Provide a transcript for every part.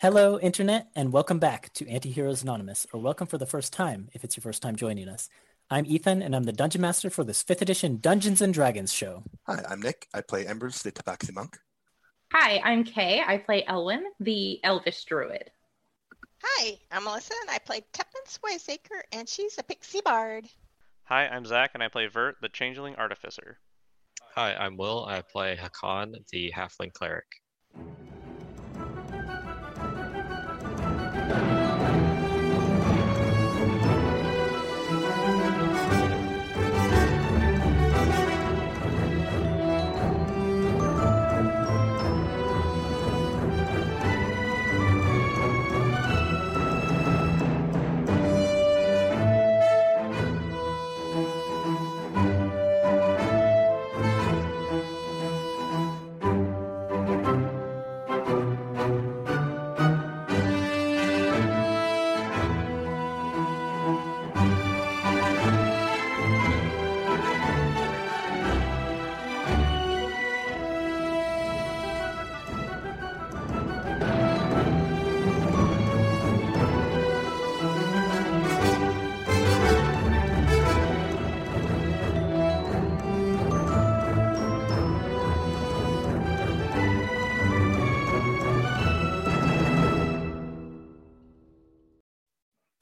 Hello, Internet, and welcome back to Antiheroes Anonymous, or welcome for the first time if it's your first time joining us. I'm Ethan, and I'm the Dungeon Master for this 5th edition Dungeons and Dragons show. Hi, I'm Nick. I play Embers, the Tabaxi Monk. Hi, I'm Kay. I play Elwyn, the Elvish Druid. Hi, I'm Melissa, and I play Tuppence Wiseacre, and she's a pixie bard. Hi, I'm Zach, and I play Vert, the Changeling Artificer. Hi, I'm Will. I play Hakan, the Halfling Cleric.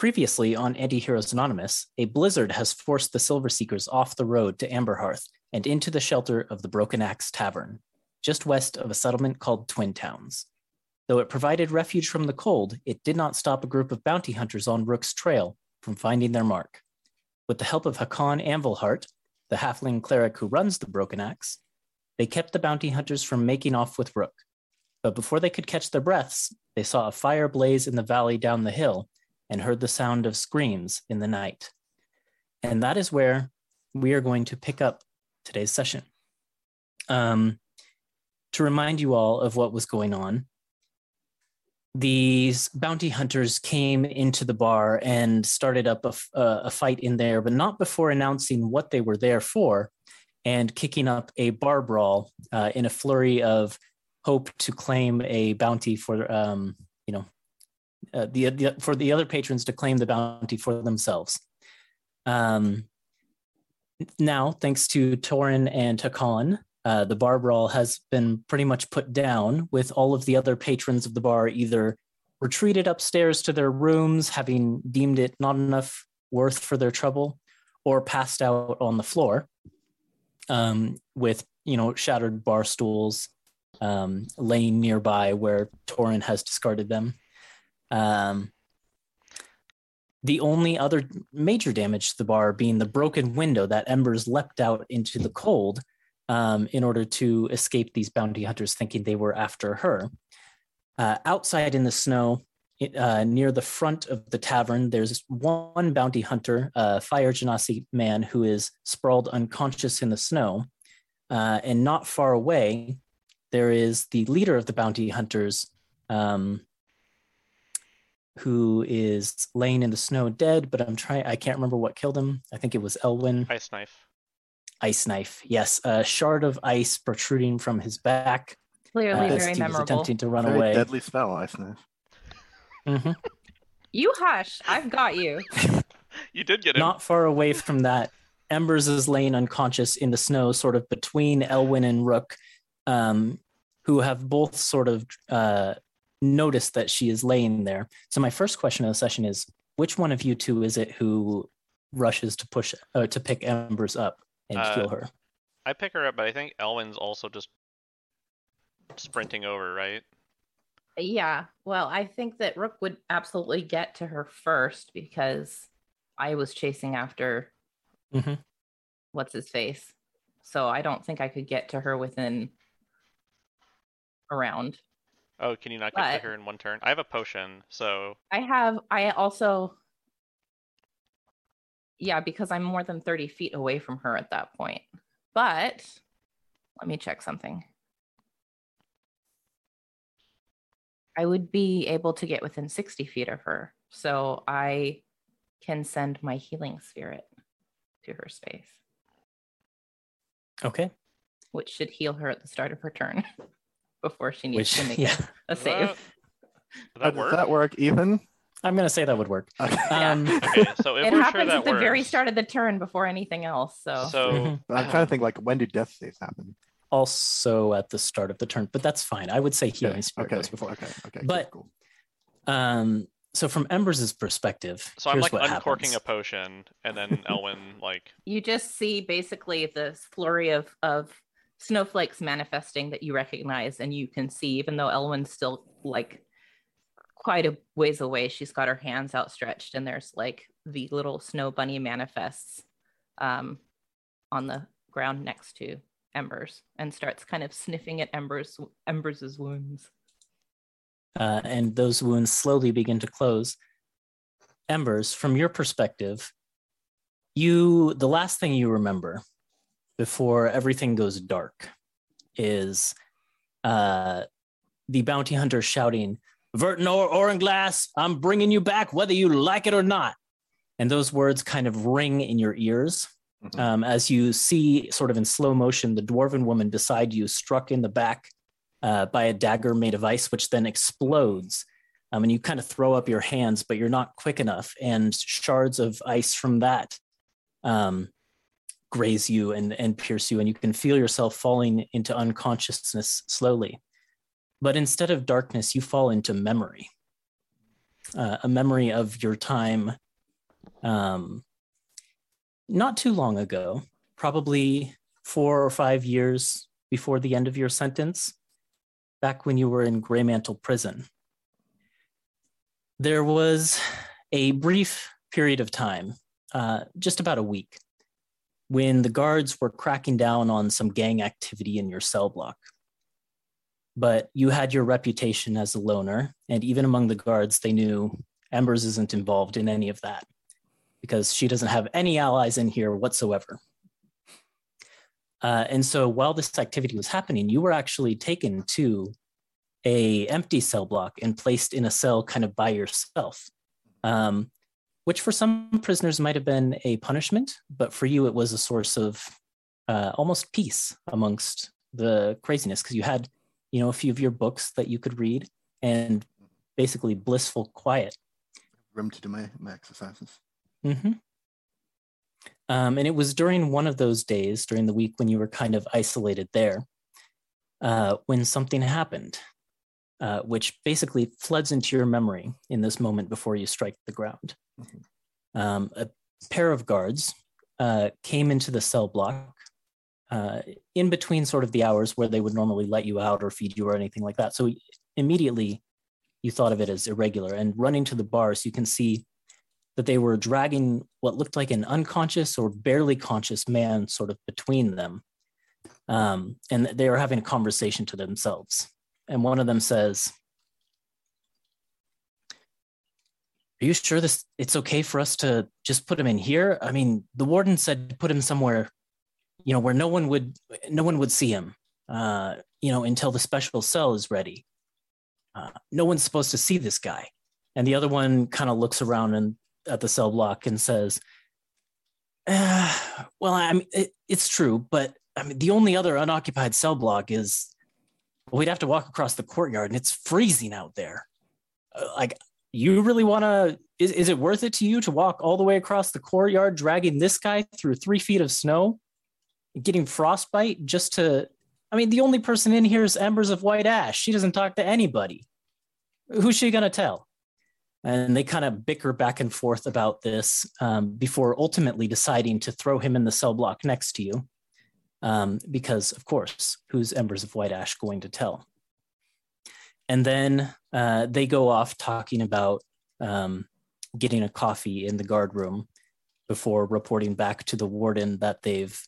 Previously on Anti-Heroes Anonymous, a blizzard has forced the Silver Seekers off the road to Amberhearth and into the shelter of the Broken Axe Tavern, just west of a settlement called Twin Towns. Though it provided refuge from the cold, it did not stop a group of bounty hunters on Rook's trail from finding their mark. With the help of Hakan Anvilheart, the halfling cleric who runs the Broken Axe, they kept the bounty hunters from making off with Rook. But before they could catch their breaths, they saw a fire blaze in the valley down the hill and heard the sound of screams in the night. And that is where we are going to pick up today's session. Um, to remind you all of what was going on, these bounty hunters came into the bar and started up a, a, fight in there, but not before announcing what they were there for and kicking up a bar brawl uh, in a flurry of hope to claim a bounty for, um, uh, the, the, for the other patrons to claim the bounty for themselves. Um, now, thanks to Torin and Hakan, uh, the bar brawl has been pretty much put down with all of the other patrons of the bar either retreated upstairs to their rooms, having deemed it not enough worth for their trouble, or passed out on the floor um, with you know shattered bar stools um, laying nearby where Torin has discarded them. Um, the only other major damage to the bar being the broken window that Embers leapt out into the cold um, in order to escape these bounty hunters thinking they were after her. Uh, outside in the snow, uh, near the front of the tavern, there's one bounty hunter, a fire genasi man, who is sprawled unconscious in the snow. Uh, and not far away, there is the leader of the bounty hunters, um, who is laying in the snow dead, but I'm trying, I can't remember what killed him. I think it was Elwyn. Ice knife. Ice knife, yes. A shard of ice protruding from his back. Clearly uh, very he memorable. was attempting to run Very away. deadly spell, ice knife. hmm You hush. I've got you. You did get him. Not far away from that, Embers is laying unconscious in the snow, sort of between Elwyn and Rook, um, who have both sort of uh, noticed that she is laying there. So my first question of the session is: Which one of you two is it who rushes to push uh, to pick Embers up and Uh, heal her? I pick her up, but I think Elwyn's also just sprinting over, right? Yeah. Well, I think that Rook would absolutely get to her first because I was chasing after Mhm. what's his face. So I don't think I could get to her within a round. Oh, can you not get But- to her in one turn? I have a potion, so I have, I also, yeah, because I'm more than 30 feet away from her at that point. But let me check something. I would be able to get within 60 feet of her. So I can send my healing spirit to her space, Okay. which should heal her at the start of her turn before she needs Which to make yeah. a save. Uh, Does How that does work? that work, Ethan? I'm going to say that would work. Okay. Um, Okay, so if it happens sure that at the very start of the turn before anything else. So, So Mhm. I'm trying to think like when do death saves happen? also at the start of the turn, but that's fine. I would say healing Okay, spirit okay, goes before. okay, okay. But- cool, Um, so from Embers' perspective, so I'm like what uncorking happens. a potion, and then Elwyn like you just see basically this flurry of of snowflakes manifesting that you recognize and you can see even though elwyn's still like quite a ways away she's got her hands outstretched and there's like the little snow bunny manifests um, on the ground next to embers and starts kind of sniffing at embers embers's wounds uh, and those wounds slowly begin to close. Embers, from your perspective, you the last thing you remember before everything goes dark is uh, the bounty hunter shouting, "Vertinor Oranglass, I'm bringing you back, whether you like it or not." And those words kind of ring in your ears Mhm. um, as you see, sort of in slow motion, the dwarven woman beside you struck in the back uh, by a dagger made of ice, which then explodes. Um, and you kind of throw up your hands, but you're not quick enough. And shards of ice from that um, graze you and, and pierce you, and you can feel yourself falling into unconsciousness slowly. But instead of darkness, you fall into memory uh, a memory of your time um, not too long ago, probably four or five years before the end of your sentence, back when you were in Greymantle Prison. There was a brief period of time, uh, just about a week, when the guards were cracking down on some gang activity in your cell block. But you had your reputation as a loner, and even among the guards, they knew Embers isn't involved in any of that because she doesn't have any allies in here whatsoever. Uh, and so while this activity was happening, you were actually taken to a empty cell block and placed in a cell kind of by yourself, um, which for some prisoners might have been a punishment, but for you it was a source of uh, almost peace amongst the craziness because you had, you know, a few of your books that you could read and basically blissful quiet. Room to do my, my exercises. Mm-hmm. Um, and it was during one of those days, during the week when you were kind of isolated there, uh, when something happened, uh, which basically floods into your memory in this moment before you strike the ground. Mhm. Um, a pair of guards uh, came into the cell block uh, in between sort of the hours where they would normally let you out or feed you or anything like that. So immediately you thought of it as irregular. And running to the bars, you can see that they were dragging what looked like an unconscious or barely conscious man sort of between them. Um, and they were having a conversation to themselves. And one of them says, Are you sure this it's okay for us to just put him in here? I mean, the warden said to put him somewhere, you know, where no one would no one would see him, uh, you know, until the special cell is ready. Uh, no one's supposed to see this guy. And the other one kind of looks around and at the cell block and says, uh, "Well, I mean, it, it's true, but I mean, the only other unoccupied cell block is we'd have to walk across the courtyard, and it's freezing out there. Uh, like, you really want to? Is, is it worth it to you to walk all the way across the courtyard, dragging this guy through three feet of snow, getting frostbite just to? I mean, the only person in here is Embers of White Ash. She doesn't talk to anybody. Who's she gonna tell? and they kind of bicker back and forth about this um, before ultimately deciding to throw him in the cell block next to you um, because of course who's embers of white ash going to tell and then uh, they go off talking about um, getting a coffee in the guard room before reporting back to the warden that they've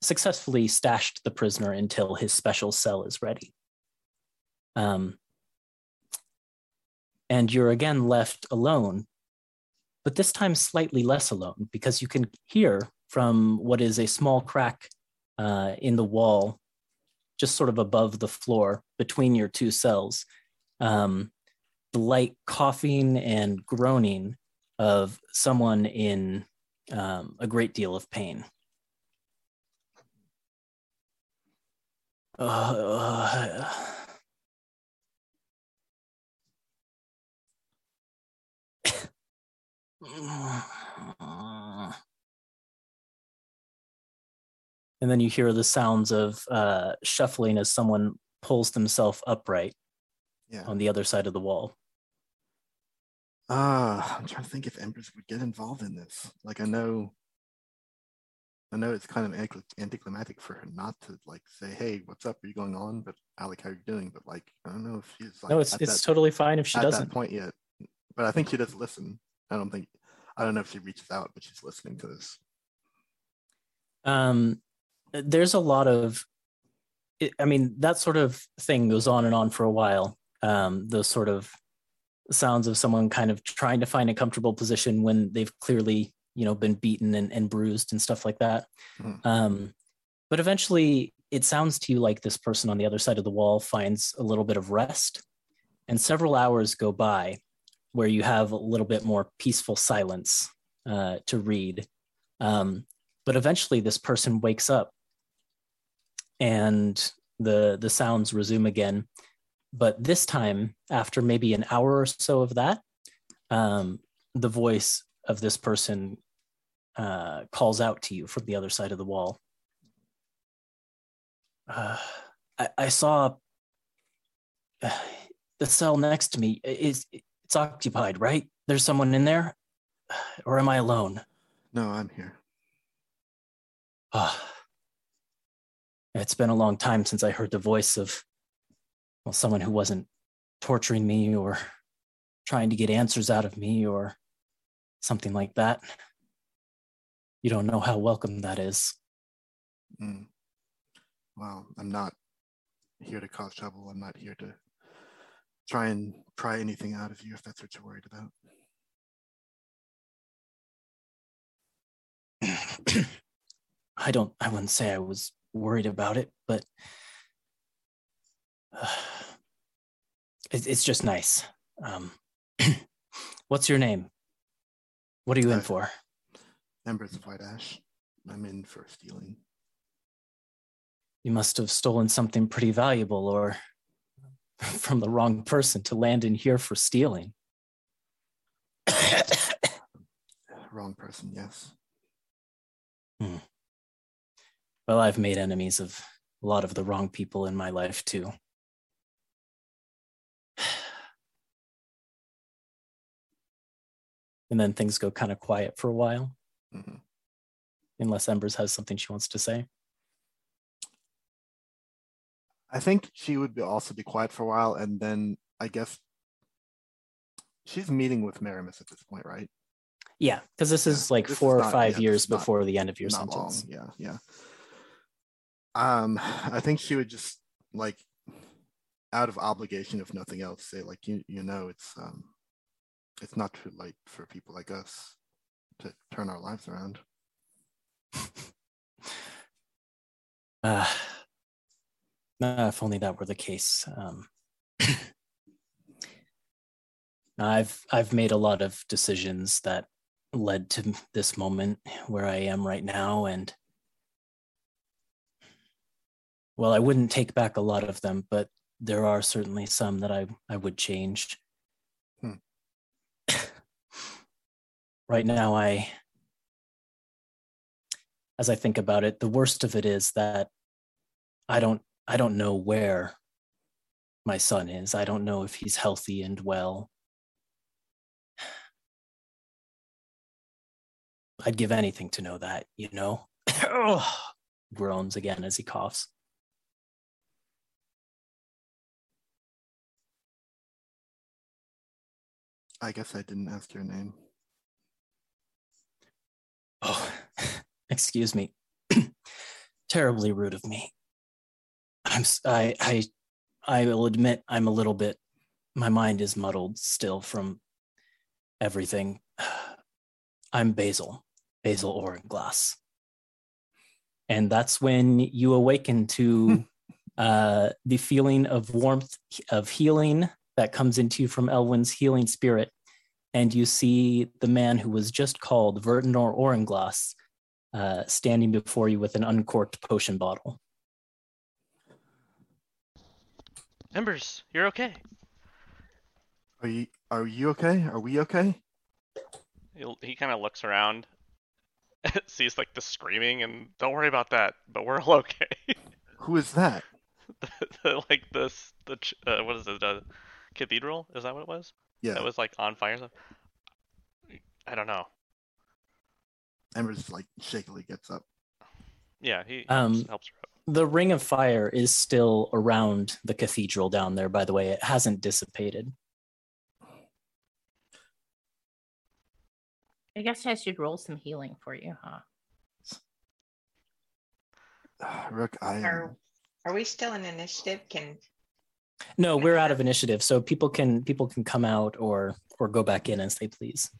successfully stashed the prisoner until his special cell is ready. Um, and you're again left alone, but this time slightly less alone because you can hear from what is a small crack uh, in the wall, just sort of above the floor between your two cells. Um, the light coughing and groaning of someone in um, a great deal of pain. Uh, uh, And then you hear the sounds of uh, shuffling as someone pulls themselves upright Yeah. on the other side of the wall. Ah, I'm trying to think if Embers would get involved in this. Like I know I know it's kind of anticlimactic for her not to like say, "Hey, what's up? Are you going on?" But Alec, how are you doing? But like, I don't know if she's like no, it's it's that, totally fine if she at doesn't. that point yet. But I think she does listen. I don't think I don't know if she reaches out, but she's listening to this. um there's a lot of i mean that sort of thing goes on and on for a while. Um those sort of sounds of someone kind of trying to find a comfortable position when they've clearly you know been beaten and, and bruised and stuff like that. Mhm. um but eventually it sounds to you like this person on the other side of the wall finds a little bit of rest and several hours go by where you have a little bit more peaceful silence uh, to read. Um, but eventually this person wakes up and the the sounds resume again. But this time after maybe an hour or so of that um, the voice of this person uh, calls out to you from the other side of the wall. Uh, I, I saw uh, the cell next to me is it's occupied right? There's someone in there? Or am i alone? No, I'm here. Ah, it's been a long time since I heard the voice of well, someone who wasn't torturing me or trying to get answers out of me or something like that. You don't know how welcome that is. Mm. Well, I'm not here to cause trouble. I'm not here to try and pry anything out of you if that's what you're worried about. I don't, I wouldn't say I was worried about it, but uh, it, it's just nice. Um, what's your name? What are you in for? Embers of White Ash. I'm in for stealing. You must have stolen something pretty valuable or from the wrong person to land in here for stealing. Wrong person, yes. Well, I've made enemies of a lot of the wrong people in my life too. And then things go kind of quiet for a while, Mhm. unless Embers has something she wants to say. I think she would be also be quiet for a while, and then I guess she's meeting with Maramus at this point, right? Yeah, because this Yeah, is like this is four or not- five yeah, years before the end of your sentence. long. Yeah, yeah. Um, I think she would just like, out of obligation, if nothing else, say like you you know it's um, it's not too late for people like us to turn our lives around. Uh, if only that were the case. Um, I've I've made a lot of decisions that led to this moment where I am right now, and well, I wouldn't take back a lot of them, but there are certainly some that I I would change. Hmm. right now, I as I think about it, the worst of it is that I don't I don't know where my son is. I don't know if he's healthy and well. I'd give anything to know that, you know. Groans again as he coughs. I guess I didn't ask your name. Oh, excuse me. Terribly rude of me. I'm I. I will admit I'm a little bit my mind is muddled still from everything. I'm Basil, Basil Oranglass. And that's when you awaken to uh, the feeling of warmth, of healing that comes into you from Elwyn's healing spirit. And you see the man who was just called Vertinor Oranglass uh, standing before you with an uncorked potion bottle. Embers, you're okay. Are you are you okay? Are we okay? He'll, he kind of looks around, sees like the screaming, and don't worry about that. But we're all okay. Who is that? the, the, like this the uh, what is it? The cathedral? Is that what it was? Yeah, That was like on fire. or? I don't know. Embers like shakily gets up. Yeah, he Um, helps, helps her up. The ring of fire is still around the cathedral down there, by the way. It hasn't dissipated. I guess I should roll some healing for you, huh? Rook, I am. Are, are we still in initiative? Can No, we're out of initiative, so people can people can come out or or go back in as they please.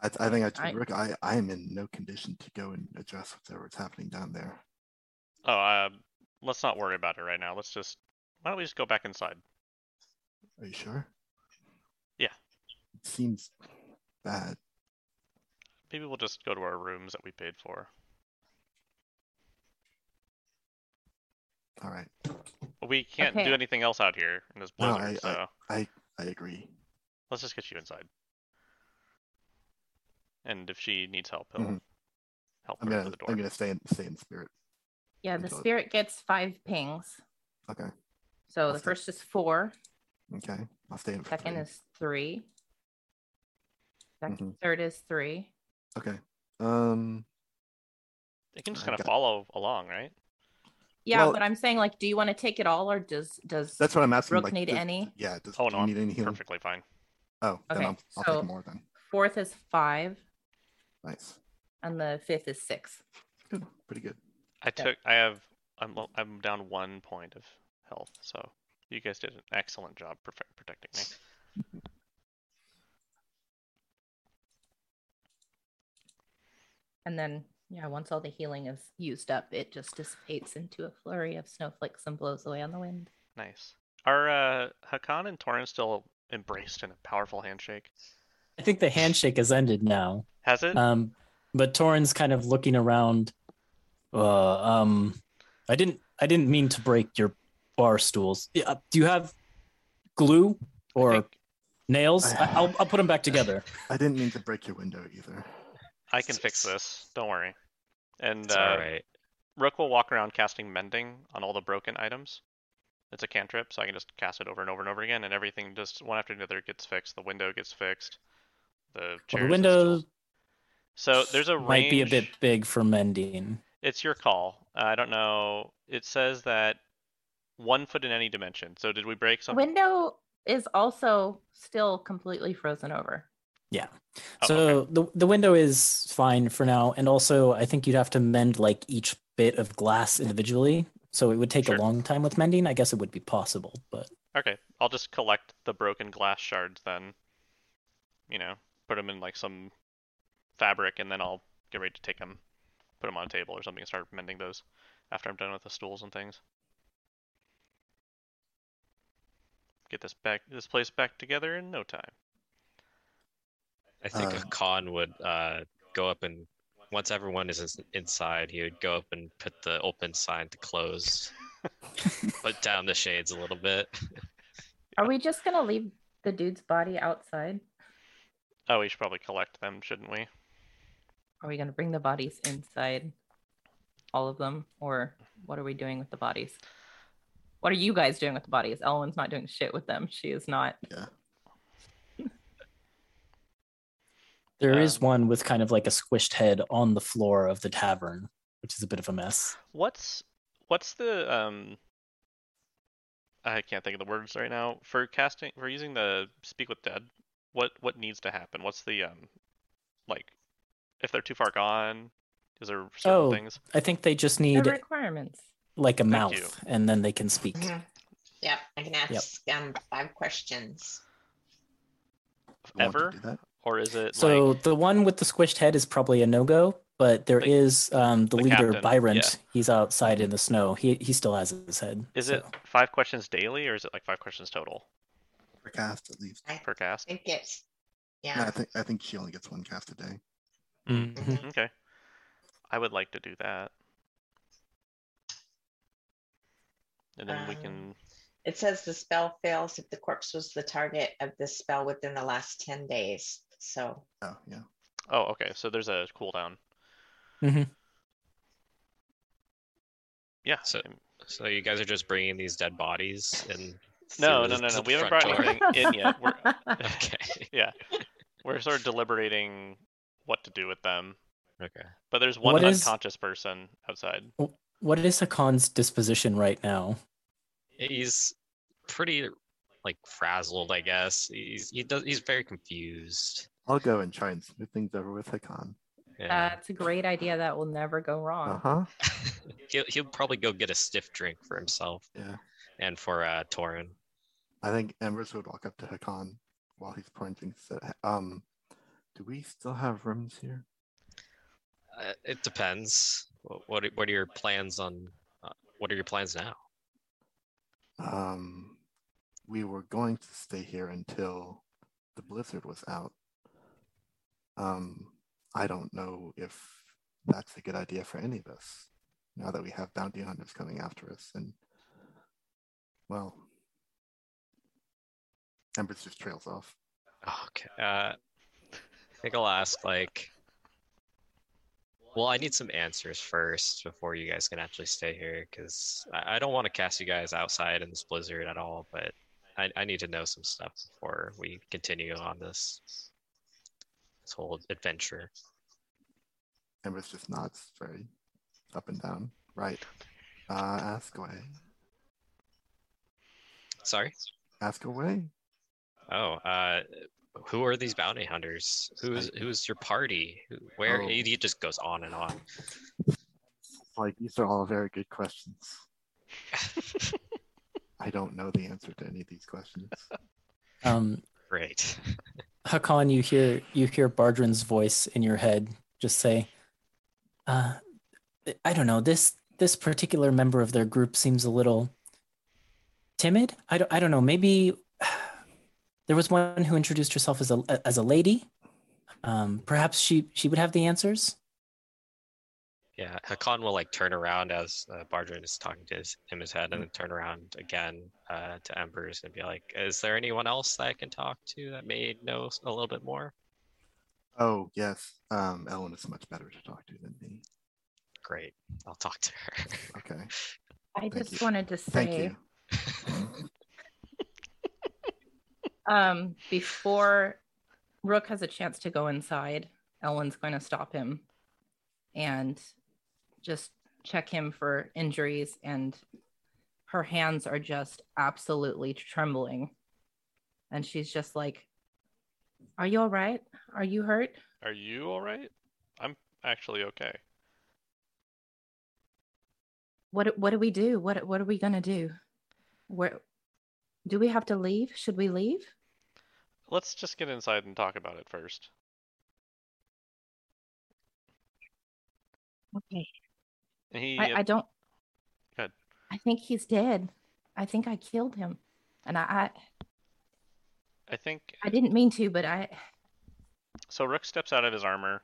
I, I think I told I- Rook I, I am in no condition to go and address whatever's happening down there. Oh, uh, let's not worry about it right now. Let's just why don't we just go back inside? Are you sure? Yeah. It seems bad. Maybe we'll just go to our rooms that we paid for. All right. But we can't do anything else out here in this No, I- so I agree. let's just get you inside. And if she needs help, he'll Mhm. help I'm her to gonna the door. I'm gonna stay in stay in spirit. Yeah, the Until it- spirit gets five pings. Okay. So the Awesome. first is four, Okay. I'll stay in. for second three. is three, second, Mhm. third is three. Okay. Um. They can just I kind of got- follow along, right? Yeah, Well- but I'm saying like, do you want to take it all, or does does That's what I'm asking. Rook like, need does- any? Yeah. Does, Oh do no, you I'm need any healing? perfectly fine. Oh, then Okay, I'll, I'll so- take more then. fourth is five, Nice. and the fifth is six. Good. Pretty good. I took. I have. I'm. I'm down one point of health, so you guys did an excellent job protecting me. And then yeah, once all the healing is used up, it just dissipates into a flurry of snowflakes and blows away on the wind. Nice. Are uh, Hakan and Torin still embraced in a powerful handshake? I think the handshake has ended now. Has it? Um, but Torin's kind of looking around. Uh, um, I didn't. I didn't mean to break your bar stools. Yeah, do you have glue or think- nails? I, I'll I'll put them back together. I didn't mean to break your window either. I can fix this. Don't worry. And It's uh, all right. Rook will walk around casting mending on all the broken items. It's a cantrip, so I can just cast it over and over and over again, and everything just one after another gets fixed. The window gets fixed. The Well, the window. So there's a range. might be a bit big for mending. It's your call. I don't know. It says that one foot in any dimension. So did we break something? Window is also still completely frozen over. Oh, so okay. the the window is fine for now, and also I think you'd have to mend like each bit of glass individually. So it would take Sure. a long time with mending. I guess it would be possible, but Okay, I'll just collect the broken glass shards then. You know, put them in like some fabric, and then I'll get ready to take them, put them on a table or something, and start mending those after I'm done with the stools and things. Get this back, this place back together in no time. I think Uh, Khan would uh, go up and once everyone is ins- inside, he would go up and put the open sign to close, put down the shades a little bit. Are we just gonna leave the dude's body outside? Oh, we should probably collect them, shouldn't we? Are we gonna bring the bodies inside? All of them? Or what are we doing with the bodies? What are you guys doing with the bodies? Elwyn's not doing shit with them. She is not. Yeah. There is Um, one with kind of like a squished head on the floor of the tavern, which is a bit of a mess. What's what's the um I can't think of the words right now. For casting for using the speak with dead, what what needs to happen? What's the um like if they're too far gone, is there certain Oh, things? I think they just The need requirements. like a Thank mouth, you. and then they can speak. Mhm. Yep, I can ask um five questions. I want to Ever? Do that. Or is it So like the one with the squished head is probably a no go, but there The- is um, the, the leader captain, Byrant. yeah. He's outside in the snow. He he still has his head. is so- it five questions daily or is it like five questions total Per cast at least. I per cast? think it's No, yeah. I think I think she only gets one cast a day. Mhm. Okay. I would like to do that. And then we Um, can It says the spell fails if the corpse was the target of this spell within the last 10 days. So Oh, yeah. Oh, okay. So there's a cooldown. Mm-hmm. Yeah. So- So you guys are just bringing these dead bodies and No, no, no, no. We haven't brought door? anything in yet. We're Okay. yeah. We're sort of deliberating what to do with them. Okay. But there's one What is- unconscious person outside. What is Hakan's disposition right now? He's pretty like frazzled, I guess. He's he does he's very confused. I'll go and try and smooth things over with Hakan. Yeah. That's a great idea. That will never go wrong. Uh huh. he'll he'll probably go get a stiff drink for himself Yeah. and for uh Torin. I think Embers would walk up to Hakan while he's pointing. Say, um, do we still have rooms here? Uh, it depends. What what are, what are your plans on? Uh, what are your plans now? Um, we were going to stay here until the blizzard was out. Um, I don't know if that's a good idea for any of us now that we have bounty hunters coming after us. And, well, Embers just trails off. Okay. Uh, I think I'll ask like. Well, I need some answers first before you guys can actually stay here, because I, I don't want to cast you guys outside in this blizzard at all. But I, I need to know some stuff before we continue on this this whole adventure. Embers just nods very up and down. Right. Uh, ask away. Sorry. Ask away. Oh, uh, who are these bounty hunters? Who's who's your party? Where? Oh. He just goes on and on. Like, these are all very good questions. I don't know the answer to any of these questions. Um, Great. Hakan, you hear you hear Bardrin's voice in your head just say, uh, "I don't know this this particular member of their group seems a little timid. I don't I don't know. Maybe there was one who introduced herself as a as a lady. Um, perhaps she she would have the answers. Yeah, Hakan will like turn around as uh, Bardrin is talking to his, him his head, and then turn around again uh, to Embers and be like, "Is there anyone else that I can talk to that may know a little bit more?" Oh, yes. Um, Ellen is much better to talk to than me. Great, I'll talk to her. Okay. I Thank just you. wanted to Thank say, you. um, before Rook has a chance to go inside, Ellen's going to stop him and just check him for injuries. And her hands are just absolutely trembling. And she's just like, Are you all right? Are you hurt? Are you all right? I'm actually okay. What what do we do? What what are we gonna do? Where do we have to leave? Should we leave? Let's just get inside and talk about it first. Okay. He, I, I don't. Go ahead. I think he's dead. I think I killed him, and I, I I think I didn't mean to, but I so. Rook steps out of his armor,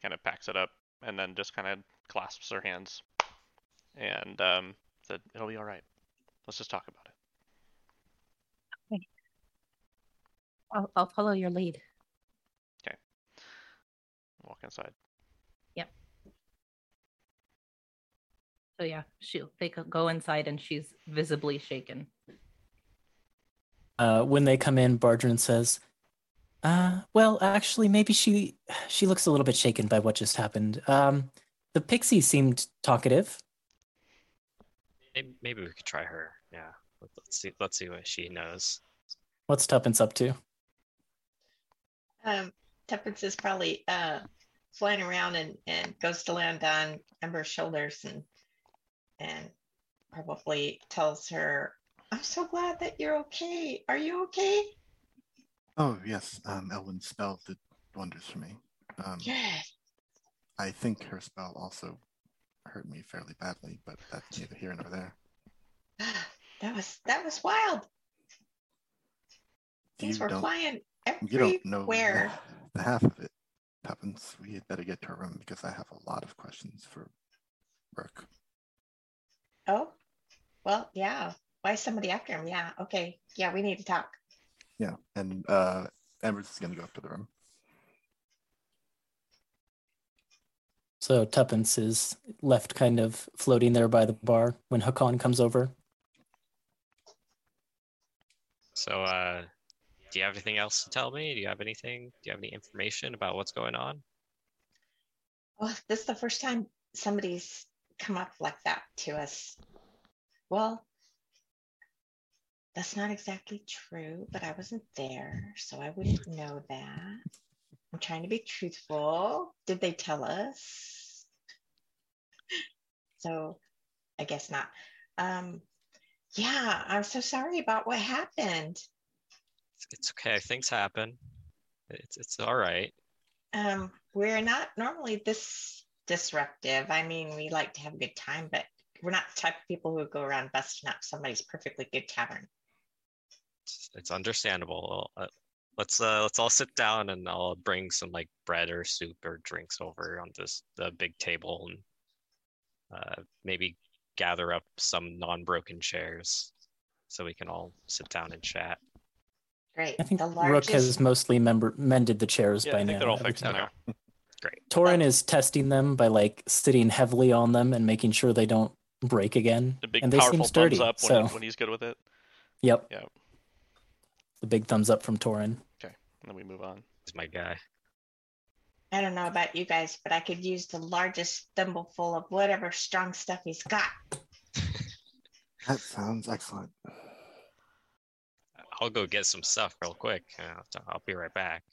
kind of packs it up, and then just kind of clasps her hands, and um, said, "It'll be all right. Let's just talk about it." Okay. I'll, I'll follow your lead. Okay. Walk inside. So yeah, she they go inside, and she's visibly shaken. Uh, when they come in, Bardrin says, uh, "Well, actually, maybe she she looks a little bit shaken by what just happened. Um, the pixie seemed talkative. Maybe, maybe we could try her. Yeah, Let- let's see. Let's see what she knows. What's Tuppence up to?" Um, Tuppence is probably uh, flying around and, and goes to land on Ember's shoulders and and probably tells her, "I'm so glad that you're okay. Are you okay?" Oh, yes. Um, Ellen's spell did wonders for me. Um, Yes. I think her spell also hurt me fairly badly, but that's neither here nor there. That was that was wild. Things You were flying You don't know everywhere. the, the half of it, Tuppence. We had better get to our room because I have a lot of questions for Rook. Oh, well, yeah. Why is somebody after him? Yeah. Okay. Yeah, we need to talk. Yeah, and uh, Embers is gonna go up to the room. So Tuppence is left kind of floating there by the bar when Hakan comes over. So, uh, do you have anything else to tell me? Do you have anything? Do you have any information about what's going on? Well, this is the first time somebody's come up like that to us. Well, that's not exactly true, but I wasn't there, so I wouldn't know that. I'm trying to be truthful. Did they tell us? So I guess not. Um, yeah, I'm so sorry about what happened. It's, it's okay. Things happen. It's it's all right. Um, we're not normally this disruptive. I mean, we like to have a good time, but we're not the type of people who go around busting up somebody's perfectly good tavern. It's, it's understandable. Uh, let's uh let's all sit down and I'll bring some like bread or soup or drinks over on this the big table and uh maybe gather up some non-broken chairs so we can all sit down and chat. Great. I think the Rook has mostly member- mended the chairs Yeah, by I think now. they're all fixed now. Great. Torin is testing them by like sitting heavily on them and making sure they don't break again. The big and they seem sturdy. thumbs up when, so, he- when he's good with it. yep. Yep. The big thumbs up from Torin. And then we move on. He's my guy. I don't know about you guys, but I could use the largest thimbleful of whatever strong stuff he's got. That sounds excellent. I'll go get some stuff real quick. Uh, I'll be right back.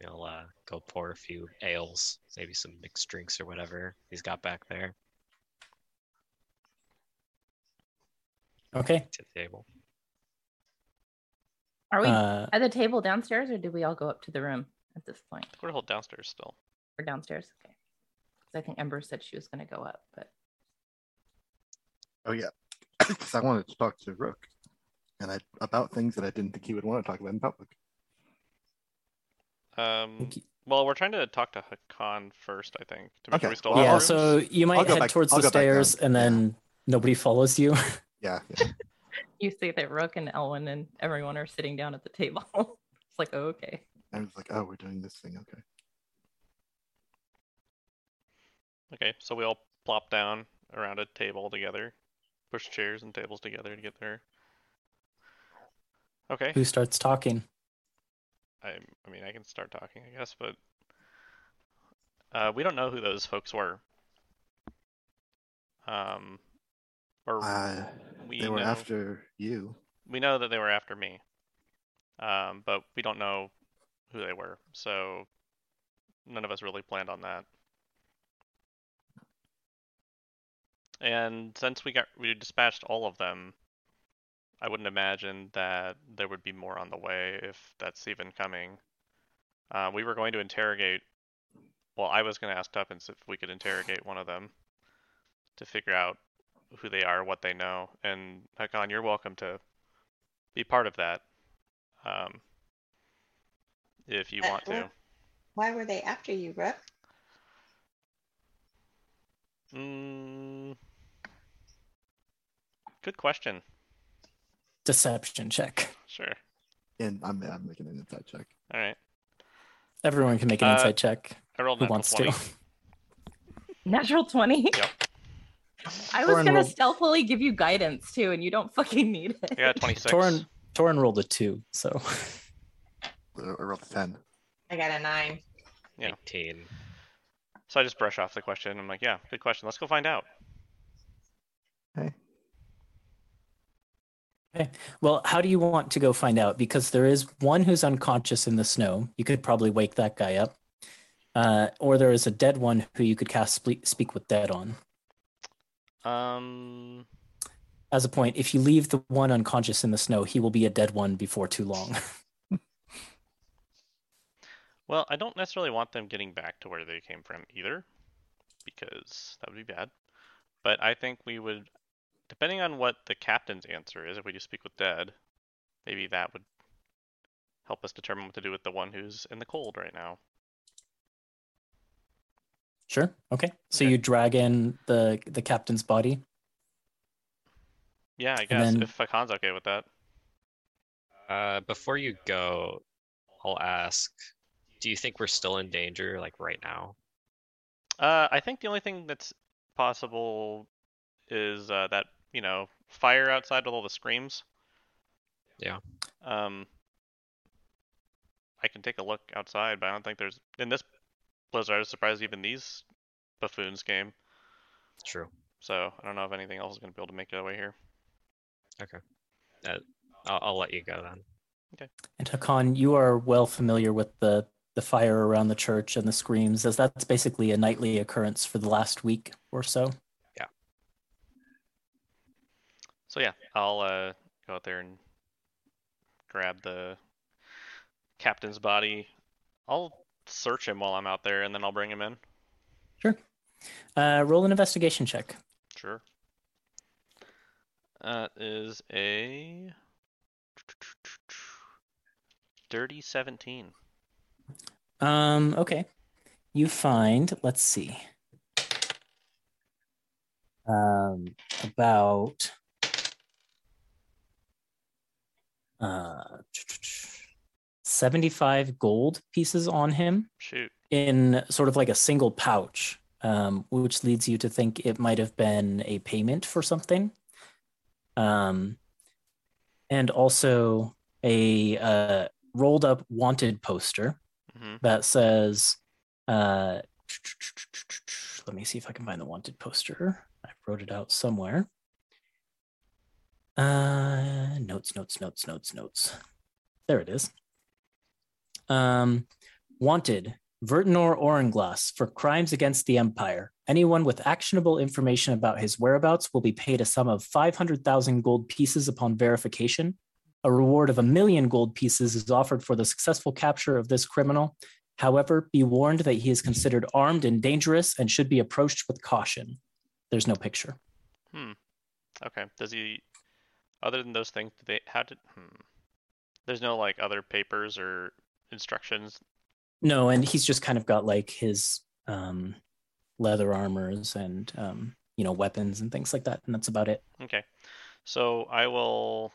He'll uh, go pour a few ales, maybe some mixed drinks or whatever he's got back there Okay. to the table. Are we Uh, at the table downstairs, or did we all go up to the room at this point? We're hold downstairs still. We're downstairs? Okay. 'Cause I think Ember said she was going to go up, but Oh yeah, because I wanted to talk to Rook, and I about things that I didn't think he would want to talk about in public. Um, Thank well, we're trying to talk to Hakan first, I think, to make Okay, sure we still well, have yeah, rooms. so you might I'll head back- towards I'll the go back down. stairs and then nobody follows you. Yeah, yeah. you see that Rook and Elwyn and everyone are sitting down at the table. it's like, oh, okay. I was like, oh, we're doing this thing. Okay. Okay, so we all plop down around a table together, push chairs and tables together to get there. Okay, Who starts talking? I, I mean, I can start talking, I guess, but uh, we don't know who those folks were. Um, or Uh, we they were know, after you. we know that they were after me, um, but we don't know who they were, so none of us really planned on that. And since we got we dispatched all of them, I wouldn't imagine that there would be more on the way if that's even coming. Uh, we were going to interrogate. Well, I was going to ask Tuppence if we could interrogate one of them to figure out who they are, what they know, and Hakan, you're welcome to be part of that, um, if you Uh, want to. Why were they after you, Rook? Mm, good question. Deception check. Sure. And I'm, I'm making an Insight check. All right. Everyone can make an Uh, Insight check. I rolled Who natural wants 20. to? Natural 20? Yep. I was Torin going to rolled- stealthily give you guidance too, and you don't fucking need it. I got 26. Torin, Torin rolled a two, so I rolled a 10. I got a nine. Yeah. 19. So I just brush off the question. I'm like, yeah, good question. Let's go find out. Well, how do you want to go find out? Because there is one who's unconscious in the snow. You could probably wake that guy up. Uh, or there is a dead one who you could cast speak, speak with dead on. Um, As a point, if you leave the one unconscious in the snow, he will be a dead one before too long. well, I don't necessarily want them getting back to where they came from either, because that would be bad. But I think we would, depending on what the captain's answer is, if we do speak with dead, maybe that would help us determine what to do with the one who's in the cold right now. sure. Okay. So Okay. you drag in the the captain's body. Yeah, I guess then- if Hakan's okay with that. Uh, before you go, I'll ask. Do you think we're still in danger, like right now? Uh, I think the only thing that's possible is uh, that you know fire outside with all the screams. Yeah. Um, I can take a look outside, but I don't think there's in this blizzard. I was surprised even these buffoons came. True. So I don't know if anything else is going to be able to make it way here. I'll, I'll let you go then. Okay. And Hakan, you are well familiar with the the fire around the church and the screams, as that's basically a nightly occurrence for the last week or so. So yeah, I'll uh, go out there and grab the captain's body. I'll search him while I'm out there, and then I'll bring him in. Sure. Uh, roll an investigation check. Sure. That is a dirty 17. Um, okay. You find, let's see. Um, about uh 75 gold pieces on him Shoot. in sort of like a single pouch, um, which leads you to think it might have been a payment for something. Um, and also a uh, rolled up wanted poster hmm that says, uh, let me see if I can find the wanted poster. I wrote it out somewhere. Uh, notes, notes, notes, notes, notes. There it is. Um, wanted Vertinor Oranglass for crimes against the Empire. Anyone with actionable information about his whereabouts will be paid a sum of 500,000 gold pieces upon verification. A reward of a million gold pieces is offered for the successful capture of this criminal. However, be warned that he is considered armed and dangerous and should be approached with caution. There's no picture. Hmm. Okay. Does he? Other than those things, they? How did? Hmm. There's no like other papers or instructions. No, and he's just kind of got like his um, leather armors and um, you know weapons and things like that, and that's about it. Okay. So I will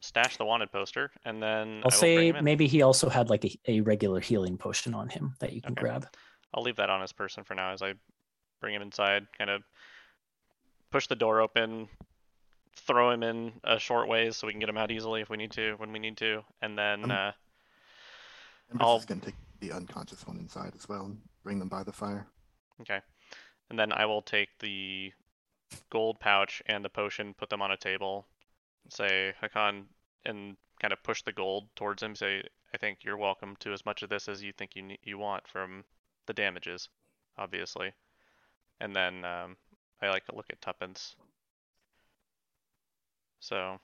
stash the wanted poster, and then I'll I will bring say maybe he also had like a, a regular healing potion on him that you can Okay. grab. I'll leave that on his person for now as I bring him inside, kind of push the door open, throw him in a short ways so we can get him out easily if we need to, when we need to, and then Um, uh, I'll- just gonna take the unconscious one inside as well and bring them by the fire. okay, and then I will take the gold pouch and the potion, put them on a table, say Hakan, and kind of push the gold towards him. Say, I think you're welcome to as much of this as you think you ne- you want from the damages, obviously, and then um, I like to look at tuppence. So,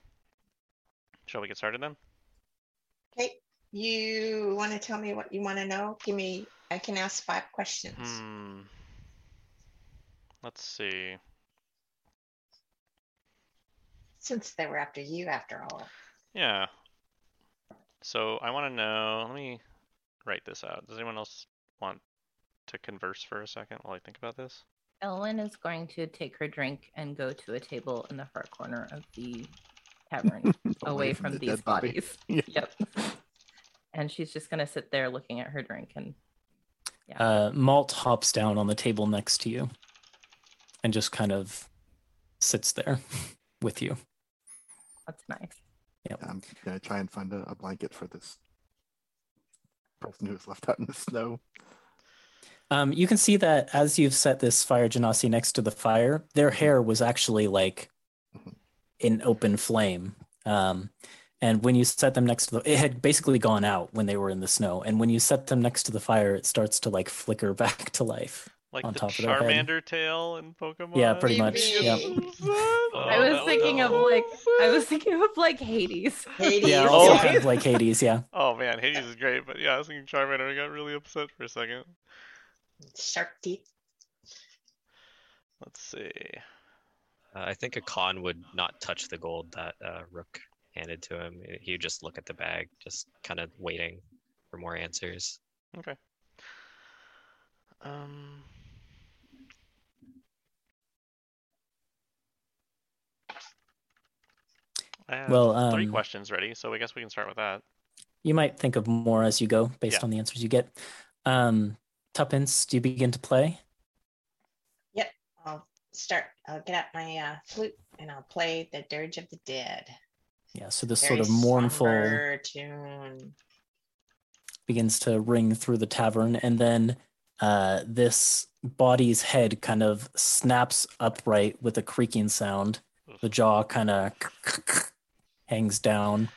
shall we get started then? Okay. You want to tell me what you want to know? Give me, I can ask five questions. Hmm. Let's see. Since they were after you, after all. Yeah. So I want to know. Let me write this out. Does anyone else want to converse for a second while I think about this? Elwyn is going to take her drink and go to a table in the far corner of the tavern, away, from, the these dead body. bodies. Yeah. Yep. And she's just gonna sit there looking at her drink and Uh, Malt hops down on the table next to you and just kind of sits there with you. that's nice. Yeah. I'm gonna try and find a, a blanket for this person who was left out in the snow. Um, you can see that as you've set this fire genasi next to the fire, their hair was actually like Mhm. in open flame. Um, and when you set them next to the, it had basically gone out when they were in the snow. And when you set them next to the fire, it starts to like flicker back to life. Like On the top of their head. Charmander tail in Pokemon. Yeah, pretty much. Maybe. Yep. I was Oh, thinking of no. like I was thinking of like Hades. Hades. Yeah, Oh. also kind of like Hades. Yeah. Oh man, Hades is great, but yeah, I was thinking Charmander. I got really upset for a second. Shark teeth. Let's see. Uh, I think Hakan would not touch the gold that uh, Rook handed to him. He would just look at the bag, just kind of waiting for more answers. Okay. Um. I have Well, three um, questions ready, so I guess we can start with that. You might think of more as you go based Yeah. on the answers you get. Um, Tuppence, do you begin to play? Yep, I'll start. I'll get out my uh, flute and I'll play the Dirge of the Dead. Yeah, so this Very sort of mournful tune. begins to ring through the tavern, and then uh, this body's head kind of snaps upright with a creaking sound. The jaw kind of hangs down.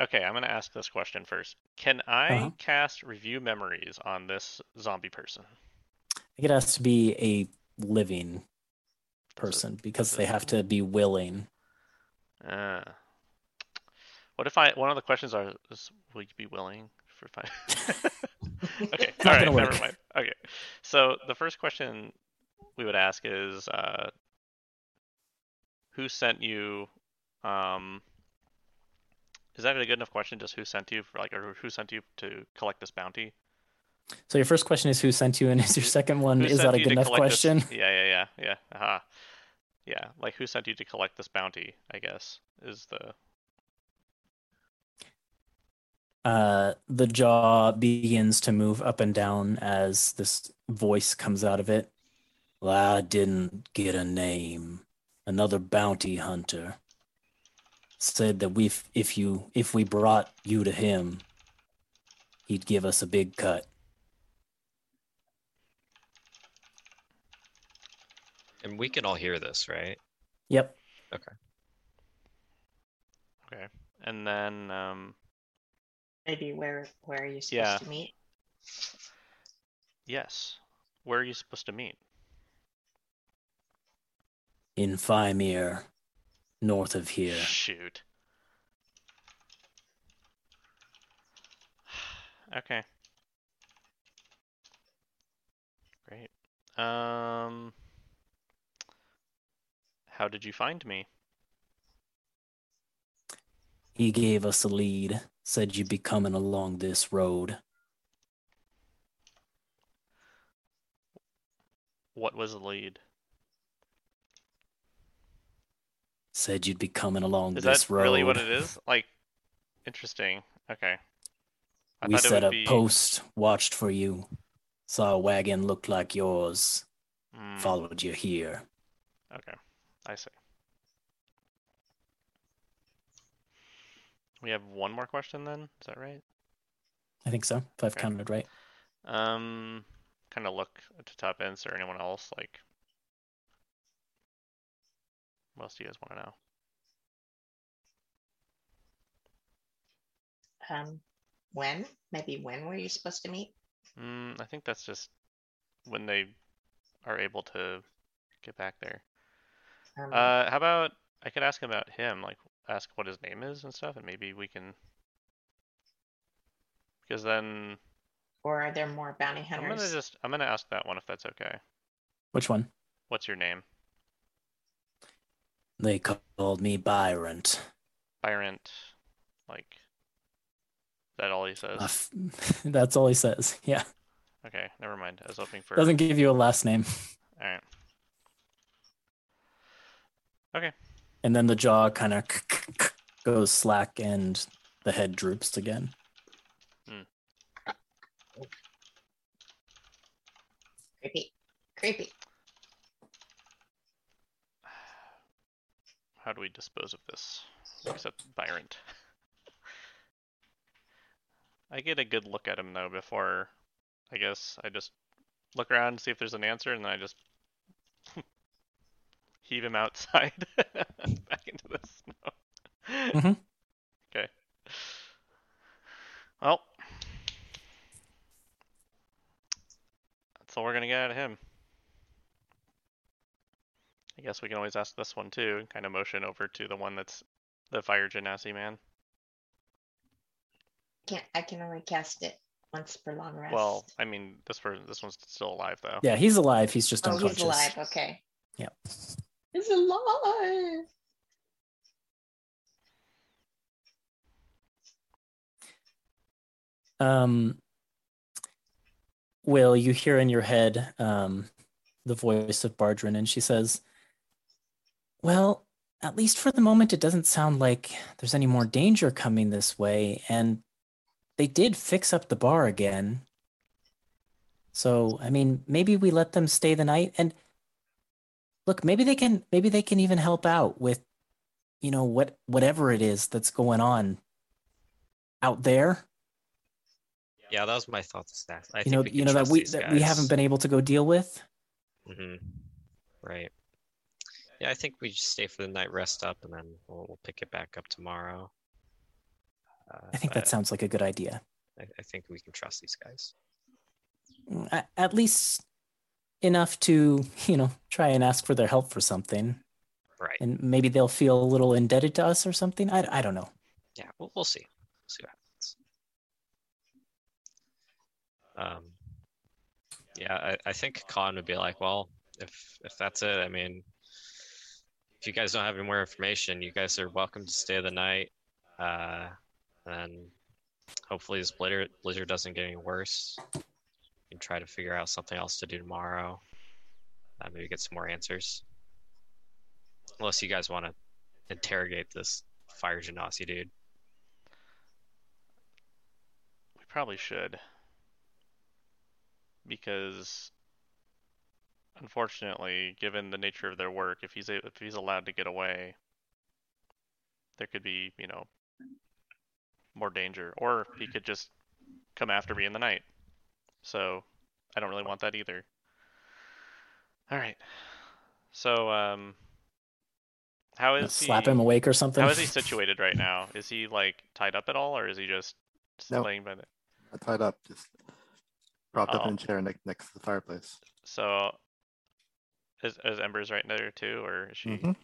Okay, I'm gonna ask this question first. Can I Uh-huh. cast review memories on this zombie person? I think it has to be a living person because they have to be willing. Uh, what if I? One of the questions are: is, Will you be willing for five? okay, all right, never mind. Okay, so the first question we would ask is, uh, who sent you? Um, is that a good enough question? Just who sent you for like, or who sent you to collect this bounty? So your first question is who sent you, and is your second one Who is that a good enough collect this- question? Yeah, yeah, yeah, yeah. Aha. Yeah, like who sent you to collect this bounty? I guess is the Uh, the jaw begins to move up and down as this voice comes out of it. Well, I didn't get a name. Another bounty hunter said that we, if you, if we brought you to him, he'd give us a big cut. And we can all hear this, right? Yep. okay. Okay. And then um, Maybe where where are you supposed Yeah. to meet? yes, where are you supposed to meet? In Fimir, north of here. Shoot. Okay. Great. Um, how did you find me? He gave us a lead, said you'd be coming along this road. What was the lead? Said you'd be coming along Is this that road. really what it is? Like, interesting. Okay. I we set a be- post, watched for you, saw a wagon looked like yours, Mm, followed you here. Okay, I see. We have one more question then. Is that right? I think so, if I've Okay. counted right. Um, kind of look to Tuppence or anyone else. Like, what else do you guys want to know? Um, when? Maybe when were you supposed to meet? Mm, I think that's just when they are able to get back there. Um, Uh, how about I could ask about him, like ask what his name is and stuff, and maybe we can. Because then or are there more bounty hunters? I'm gonna just I'm gonna ask that one if that's okay. Which one? What's your name? They called me Byron. Byron. Like. That all he says? Uh, f- That's all he says. Yeah. Okay, never mind. I was hoping for. Doesn't give you a last name. All right. Okay. And then the jaw kind of goes slack and the head droops again. Creepy. Creepy. How do we dispose of this? Except Byron. I get a good look at him though before I guess I just look around and see if there's an answer and then I just heave him outside back into the snow. Mm-hmm. Okay. Well, that's all we're gonna get out of him. I guess we can always ask this one too, and kind of motion over to the one that's the fire genasi man. Can't I can only cast it once per long rest. Well, I mean, this person, this one's still alive though. Yeah, he's alive. He's just oh, unconscious. he's alive. Okay. Yep. He's alive. Um, Will, you hear in your head um, the voice of Bardrin, and she says, Well, at least for the moment, it doesn't sound like there's any more danger coming this way. And they did fix up the bar again. So, I mean, maybe we let them stay the night and look, maybe they can maybe they can even help out with you know what whatever it is that's going on out there. Yeah, that was my thoughts. That I you know, you know that we that we haven't been able to go deal with. hmm Right. Yeah, I think we just stay for the night, rest up, and then we'll, we'll pick it back up tomorrow. Uh, I think that sounds like a good idea. I, I think we can trust these guys. Mm, At, at least enough to, you know, try and ask for their help for something. Right. And maybe they'll feel a little indebted to us or something. I, I don't know. Yeah, we'll, we'll see. We'll see what happens. Um, yeah, I, I think Hakan would be like, well, if if that's it, I mean, if you guys don't have any more information, you guys are welcome to stay the night. Uh, and hopefully this blizzard blizzard doesn't get any worse. You can try to figure out something else to do tomorrow. Uh, maybe get some more answers. Unless you guys want to interrogate this fire genasi dude. We probably should. Because unfortunately, given the nature of their work, if he's a, if he's allowed to get away, there could be, you know, more danger or he could just come after me in the night. So, I don't really want that either. All right. So, um how is Slap he slap him awake or something. How is he situated right now? Is he like tied up at all or is he just Nope. laying by the I tied up, just propped up Oh. in a chair next next to the fireplace. So, is, is Embers right there too, or is she? Mhm.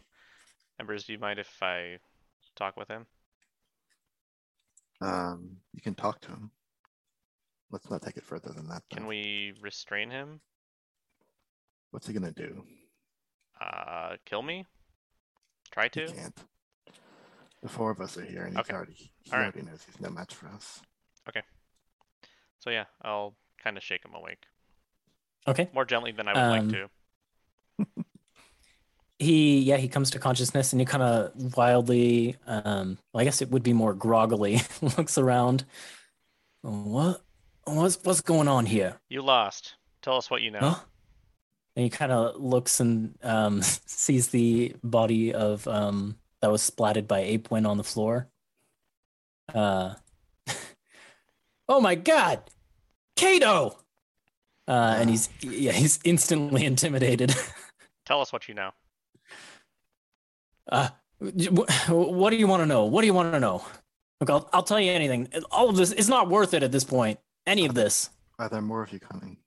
Embers, do you mind if I talk with him? Um, you can talk to him. Let's not take it further than that. Can we restrain him? What's he gonna do? Uh, kill me? Try He to? can't. The four of us are here, and he's Okay. already he All right. already knows he's no match for us. Okay. So yeah, I'll kind of shake him awake okay. more gently than I would Um, like to. He yeah, he comes to consciousness and he kind of wildly um well, I guess it would be more groggily looks around. What what's what's going on here? You lost. Tell us what you know. Huh? And he kind of looks and um, sees the body of um, that was splatted by Ape Win on the floor. Uh, oh my God, Kato! Uh, and he's yeah, he's instantly intimidated. Tell us what you know. Uh, what do you want to know? What do you want to know? Look, I'll, I'll tell you anything. All of this is not worth it at this point. Any of this. Are there more of you coming?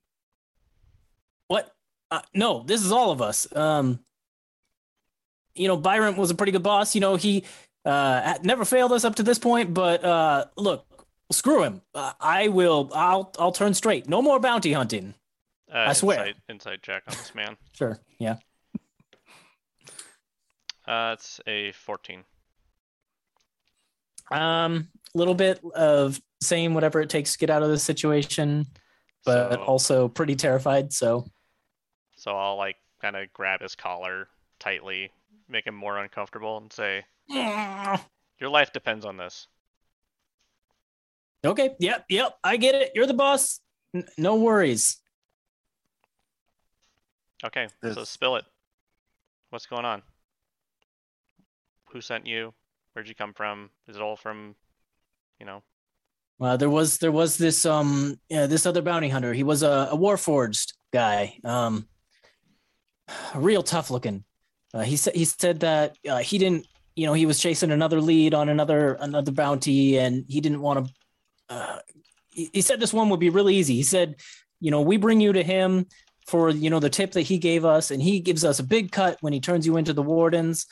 What? Uh, no, this is all of us. Um, you know, Byron was a pretty good boss. You know, he uh, never failed us up to this point. But uh, look, screw him. Uh, I will. I'll. I'll turn straight. No more bounty hunting. Uh, I swear. Insight, insight check on this man. Sure. Yeah. Uh, it's a 14. Um, a little bit of saying whatever it takes to get out of this situation, but so, also pretty terrified. So so I'll like kind of grab his collar tightly, make him more uncomfortable, and say, "Your life depends on this." Okay. Yep. Yep. I get it. You're the boss. N- no worries. Okay, so spill it. What's going on? Who sent you? Where'd you come from? Is it all from, you know? Uh, there was there was this um yeah, this other bounty hunter. He was a, a warforged guy. Um, real tough looking. Uh, he said he said that uh, he didn't you know he was chasing another lead on another another bounty and he didn't want to. Uh, he, he said this one would be really easy. He said, you know, we bring you to him for you know the tip that he gave us, and he gives us a big cut when he turns you into the wardens.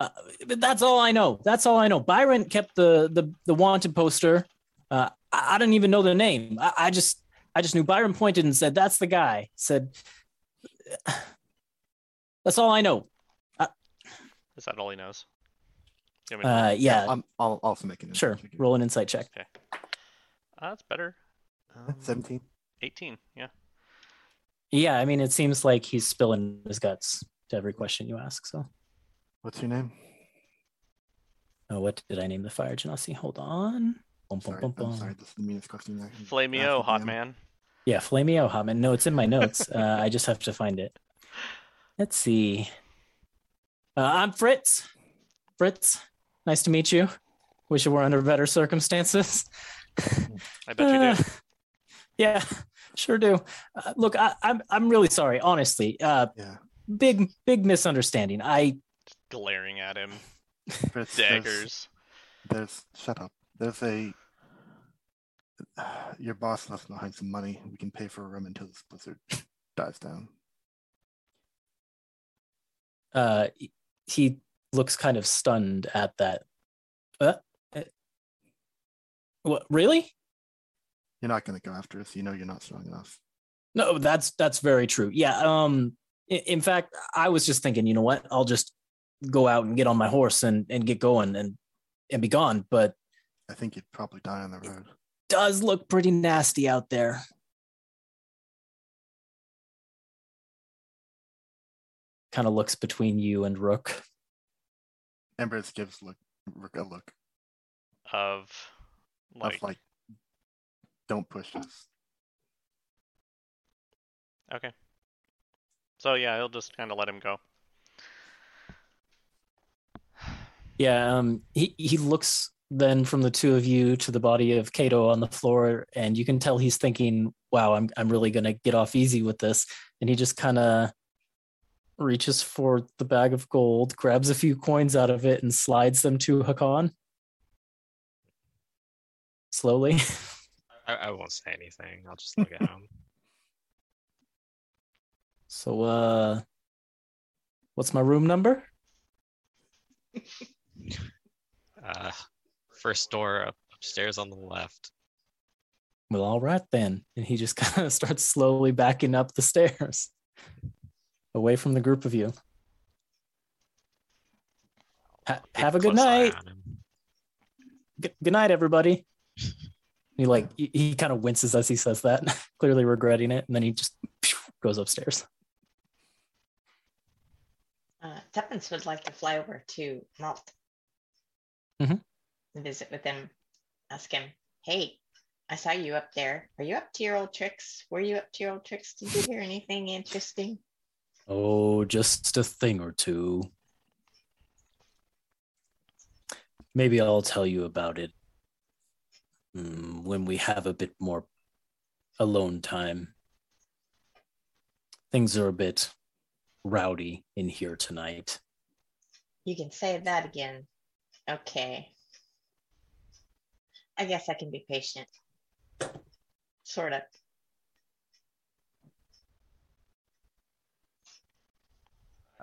Uh, but that's all I know. That's all I know. Byron kept the the the wanted poster. Uh, I, I didn't even know the name. I, I just I just knew Byron pointed and said, "That's the guy." Said, "That's all I know." Is that all he knows? You want me to- Uh, yeah, I'm, I'll also make an sure. check. Roll an insight check. uh, that's better. Um, 17. 18. Yeah. Yeah, I mean, it seems like he's spilling his guts to every question you ask. So, What's your name? Oh, what did I name the fire genasi? Hold on. Bum, bum, Sorry, bum, I'm bum. sorry. This is the meanest question. I Flameo, hot again. man. Yeah, Flameo hot man. No, it's in my notes. uh, I just have to find it. Let's see. Uh, I'm Fritz. Fritz, nice to meet you. Wish it were under better circumstances. I bet you Uh, do. Yeah, sure do. Uh, look, I, I'm I'm really sorry. Honestly, uh, Yeah. big big misunderstanding. I Glaring at him. Fritz, there's- Daggers. There's shut up. There's a your boss left behind some money. We can pay for a room until this blizzard dies down. uh, he looks kind of stunned at that. Uh, uh, what? Really? You're not going to go after us. You know you're not strong enough. No, that's that's very true. Yeah. Um. i- In fact, I was just thinking, you know what? I'll just go out and get on my horse and and get going and and be gone. But I think you'd probably die on the road. does look pretty nasty out there. Kind of looks between you and Rook. Embers gives look Rook a look Of like, of like, don't push us. okay. So yeah, he'll just kind of let him go. Yeah, um, he he looks then from the two of you to the body of Cato on the floor, and you can tell he's thinking, "Wow, I'm I'm really gonna get off easy with this." And he just kind of reaches for the bag of gold, grabs a few coins out of it, and slides them to Hakan slowly. I, I won't say anything. I'll just look at him. So, uh, what's my room number? Uh, first door up, upstairs on the left. Well, all right then. And he just kind of starts slowly backing up the stairs away from the group of you. Ha- have a good night. G- good night, everybody. He like he, he kind of winces as he says that, clearly regretting it, and then he just goes upstairs. Uh, Tuppence would like to fly over to Malt Mhm. visit with him. Ask him, hey, I saw you up there. Are you up to your old tricks? Were you up to your old tricks? Did you hear anything interesting? Oh, just a thing or two. Maybe I'll tell you about it mm, when we have a bit more alone time. Things are a bit rowdy in here tonight. You can say that again. Okay. I guess I can be patient. Sort of.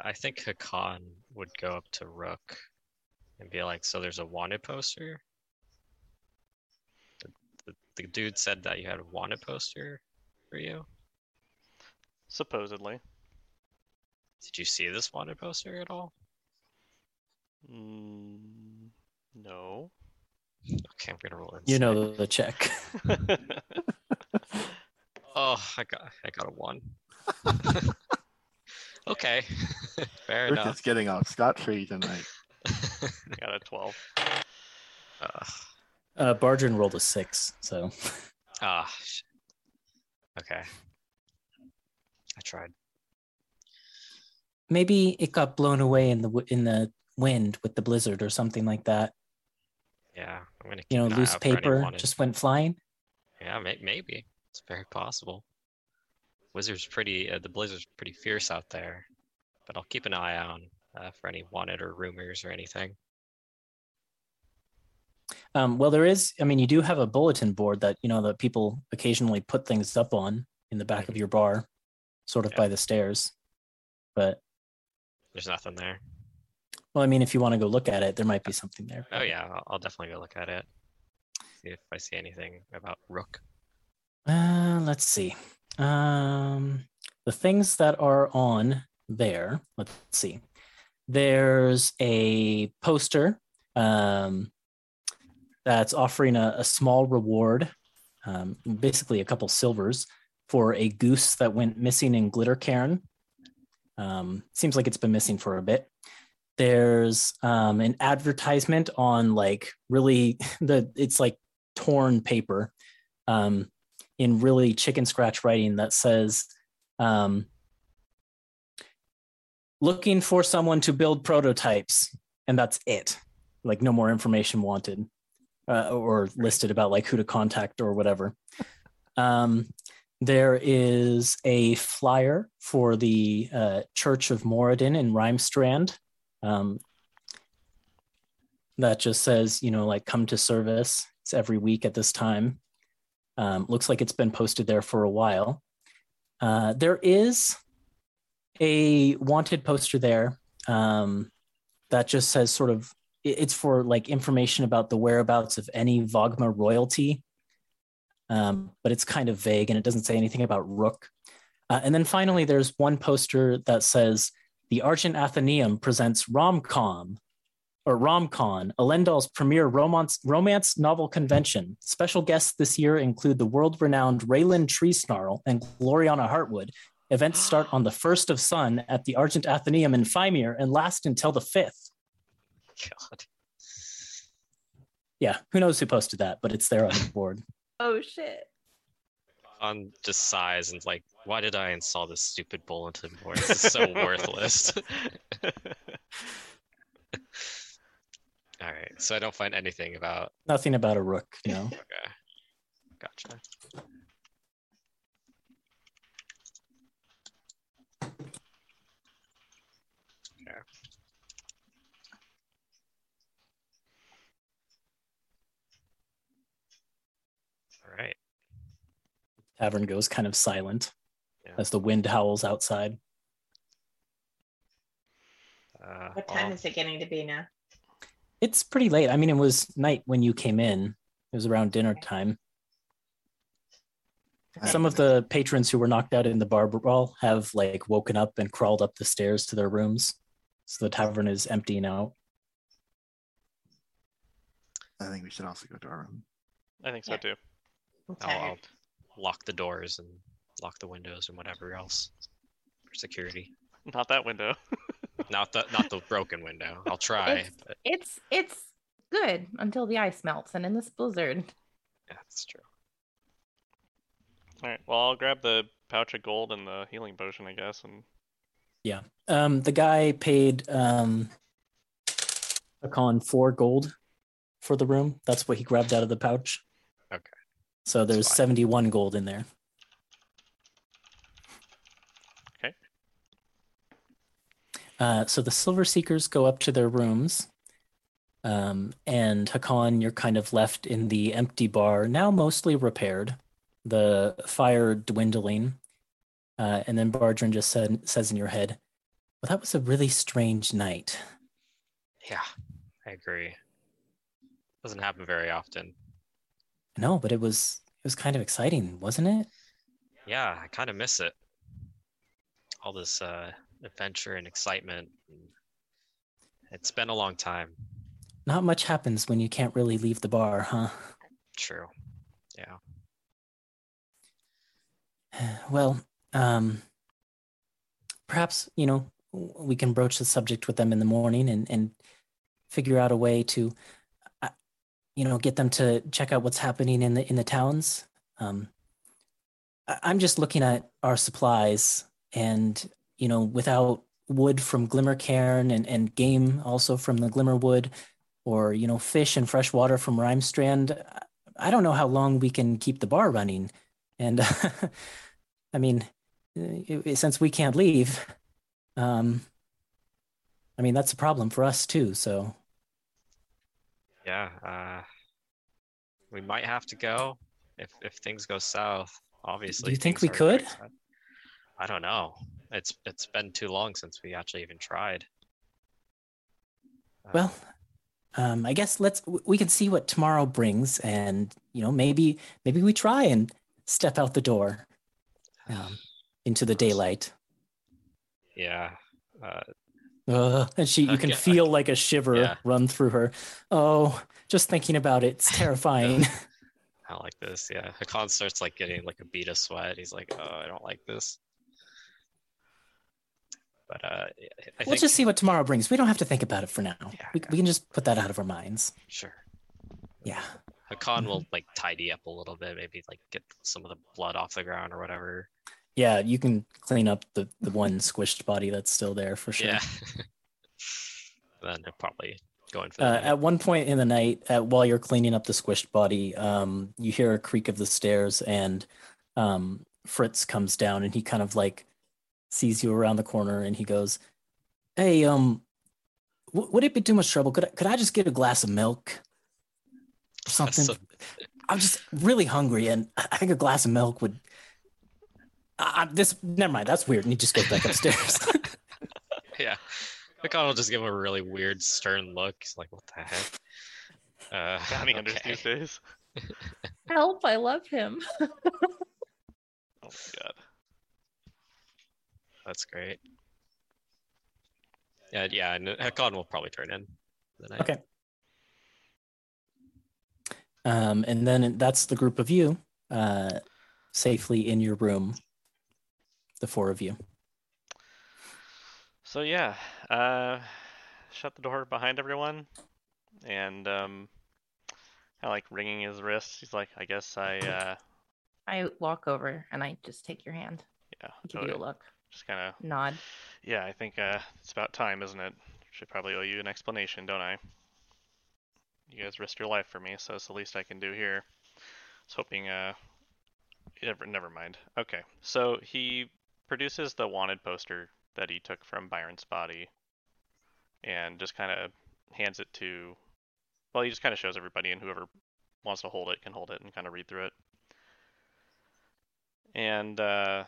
I think Hakan would go up to Rook and be like, "So there's a wanted poster." The, the, the dude said that you had a wanted poster for you. Supposedly. Did you see this wanted poster at all? Mm, no. Okay, I'm gonna roll in. You know the check. Oh, I got I got a one. okay, fair Rook enough. is getting off scot free tonight. Got a 12. Ugh. Uh, Bargin rolled a six, so Ah, sh- okay. I tried. maybe it got blown away in the w- in the wind with the blizzard or something like that. Yeah, I'm gonna. You know, an loose paper just went flying. Yeah, may- maybe it's very possible. Wizard's pretty. Uh, the blizzard's pretty fierce out there, but I'll keep an eye on uh, for any wanted or rumors or anything. Um, well, there is. I mean, you do have a bulletin board that you know that people occasionally put things up on in the back of Mhm. your bar, sort of Yeah. by the stairs. But There's nothing there. Well, I mean, if you want to go look at it, there might be something there. Oh yeah, I'll, I'll definitely go look at it. See if I see anything about Rook. Uh, let's see. Um, the things that are on there. Let's see. There's a poster um, that's offering a, a small reward, um, basically a couple silvers for a goose that went missing in Glimmercairn. Um, seems like it's been missing for a bit. There's um, an advertisement on like really the it's like torn paper um, in really chicken scratch writing that says um, looking for someone to build prototypes and that's it. Like no more information wanted uh, or listed about like who to contact or whatever. Um, there is a flyer for the uh, church of moradin in rhymestrand um, that just says you know like come to service it's every week at this time. Um, looks like it's been posted there for a while. Uh, there is a wanted poster there um, that just says sort of it's for like information about the whereabouts of any Vogma royalty, um, but it's kind of vague and it doesn't say anything about Rook. Uh, and then finally, there's one poster that says the Argent Athenaeum presents Romcom or Romcon, Elendal's premier romance romance novel convention. Special guests this year include the world-renowned Raylan Treesnarl and Gloriana Hartwood. Events start on the first of Sun at the Argent Athenaeum in Fimir and last until the fifth. God. Yeah, who knows who posted that, but it's there on the board. Oh shit. On just size and like, why did I install this stupid bulletin board? This is so worthless. All right, so I don't find anything about. Nothing about a rook, No. Okay, gotcha. Okay. All right. Tavern goes kind of silent Yeah. as the wind howls outside. Uh, What time well, is it getting to be now? It's pretty late. I mean, it was night when you came in. It was around dinner time. Some of the patrons who were knocked out in the bar brawl have like woken up and crawled up the stairs to their rooms. So the tavern is empty now. I think we should also go to our room. I think so Yeah. too. I'm I'll, I'll tired. Lock the doors and lock the windows and whatever else for security. Not that window. Not the not the broken window. I'll try, It's- but It's it's good until the ice melts, and in this blizzard, yeah, that's true. All right. Well, I'll grab the pouch of gold and the healing potion, I guess, and Yeah. Um, the guy paid um, Hakan four gold for the room. That's what he grabbed out of the pouch. Okay. So there's 71 gold in there. Okay. Uh, so the Silver Seekers go up to their rooms. Um, and Hakan, you're kind of left in the empty bar, now mostly repaired, the fire dwindling. Uh, and then Bardrin just said, says in your head, Well, that was a really strange night. Yeah, I agree. Doesn't happen very often. No, but it was it was kind of exciting, wasn't it? Yeah, I kind of miss it. All this uh, adventure and excitement. It's been a long time. Not much happens when you can't really leave the bar, huh? True. Yeah. Well, um, perhaps you know we can broach the subject with them in the morning and and figure out a way to, you know, get them to check out what's happening in the in the towns. Um, I'm just looking at our supplies, and you know, without wood from Glimmercairn and and game also from the Glimmerwood, or you know, fish and fresh water from Rhymestrand. I- I don't know how long we can keep the bar running, and I mean, since we can't leave, um, I mean that's a problem for us too. So Yeah. Uh, we might have to go if if things go south. Obviously. Do you think we could? I don't know. It's it's been too long since we actually even tried. Uh, well, um, I guess let's we can see what tomorrow brings, and you know maybe maybe we try and step out the door um, into the daylight. yeah. Uh, Uh, and she, you can feel like a shiver Yeah. run through her. Oh, just thinking about it, it's terrifying. I like this. Yeah. Hakan starts like getting like a bead of sweat. He's like, oh, I don't like this. But uh, I we'll think just see what tomorrow brings. We don't have to think about it for now. Yeah, we, we can just put that out of our minds. sure. Yeah. Hakan will like tidy up a little bit, maybe like get some of the blood off the ground or whatever. Yeah, you can clean up the, the one squished body that's still there for sure. Yeah. then they'll probably going in for Uh, at one point in the night, uh, while you're cleaning up the squished body, um, you hear a creak of the stairs, and um, Fritz comes down, and he kind of like sees you around the corner, and he goes, "Hey, um, w- would it be too much trouble? Could I, could I just get a glass of milk or something? So- I'm just really hungry, and I think a glass of milk would." I, I- this never mind. That's weird. And he just goes back upstairs. yeah. Hakan will just give him a really weird, stern look. He's like, what the heck? Uh, Bounty hunters okay. these days. Help! I love him. Oh my god. That's great. Yeah, yeah, and Hakan will probably turn in. The night. Okay. Um, and then that's the group of you uh, safely in your room, the four of you. So yeah, uh, shut the door behind everyone, and um, kind of like wringing his wrist. He's like, "I guess I uh, I walk over and I just take your hand, yeah, give you a look, just kind of nod. yeah. I think uh, it's about time, isn't it? Should probably owe you an explanation, don't I? You guys risked your life for me, so it's the least I can do here. I was hoping uh, never never mind. Okay, so he produces the wanted poster that he took from Byron's body, and just kind of hands it to. Well, he just kind of shows everybody, and whoever wants to hold it can hold it and kind of read through it. And uh,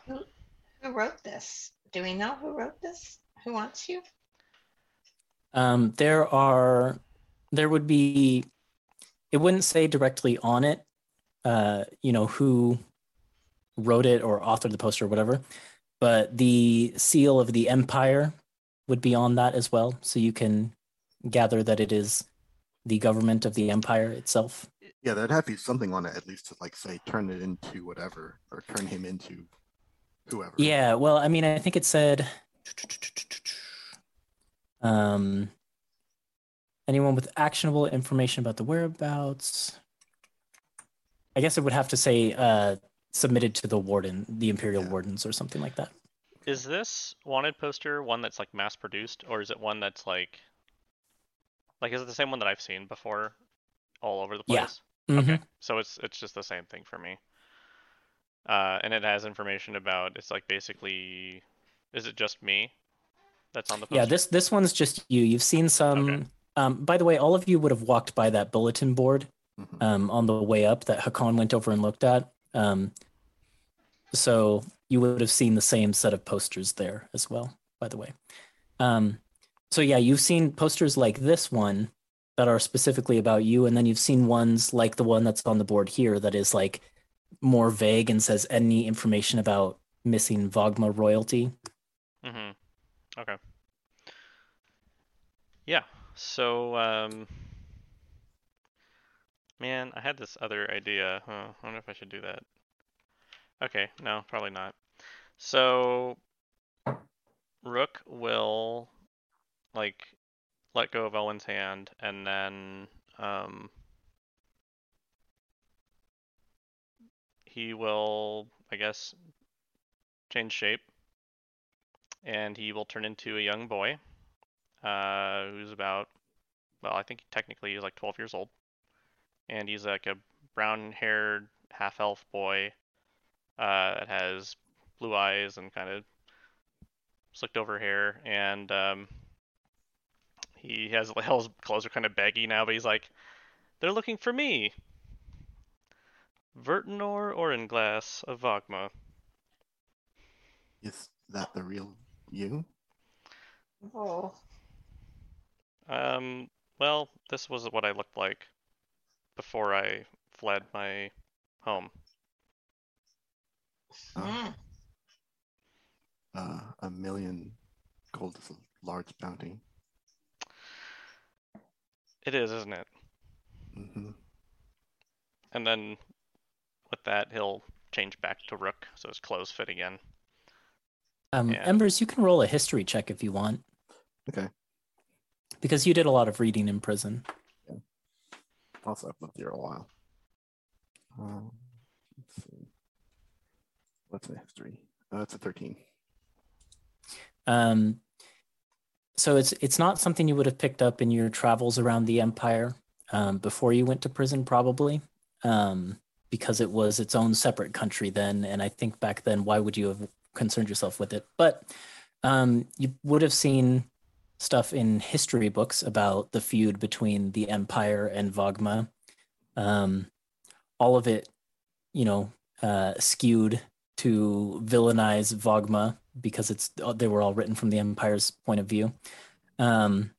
Who wrote this? Do we know who wrote this? Who wants you? Um, there are, there would be, it wouldn't say directly on it, uh, you know, who wrote it or authored the poster or whatever, but the seal of the empire would be on that as well. So you can gather that it is the government of the empire itself. Yeah, there'd have to be something on it at least to like say turn it into whatever or turn him into whoever. Yeah, well, I mean, I think it said um anyone with actionable information about the whereabouts. I guess it would have to say uh submitted to the warden, the imperial Yeah. wardens or something like that. Is this wanted poster one that's like mass produced, or is it one that's like, like is it the same one that I've seen before, all over the Yeah. place? Mhm. Okay, so it's it's just the same thing for me. Uh, and it has information about it's like basically, is it just me that's on the poster? Yeah, this this one's just you. You've seen some Okay. um by the way, all of you would have walked by that bulletin board Mhm. um, on the way up that Hakan went over and looked at. Um, so you would have seen the same set of posters there as well, by the way. Um, so yeah, you've seen posters like this one that are specifically about you, and then you've seen ones like the one that's on the board here that is like more vague and says any information about missing Vogma royalty. Mm-hmm. Okay. Yeah. So, um, man, I had this other idea. Huh, I wonder if I should do that. Okay, no, probably not. So, Rook will like let go of Owen's hand, and then um, he will, I guess, change shape and he will turn into a young boy uh, who's about well i think technically he's like 12 years old and he's like a brown haired half elf boy uh, that has blue eyes and kind of slicked over hair and um, he has his clothes are kind of baggy now but he's like they're looking for me Vertinor Oranglass of Vogma. Is that the real you? Oh, Um, well, this was what I looked like before I fled my home. mm. Uh, a million gold is a large bounty. It is, isn't it? hmm And then with that, he'll change back to Rook, so his clothes fit again. Um, Yeah. Embers, you can roll a history check if you want, Okay. because you did a lot of reading in prison. Also, I've lived here a while. Um, let's see. What's the history? Uh, it's a 13. Um, so it's it's not something you would have picked up in your travels around the empire um, before you went to prison, probably, um, because it was its own separate country then. And I think back then, why would you have concerned yourself with it? But um, you would have seen stuff in history books about the feud between the empire and Vogma. Um, all of it, you know, uh, skewed to villainize Vogma because it's they were all written from the empire's point of view. Um,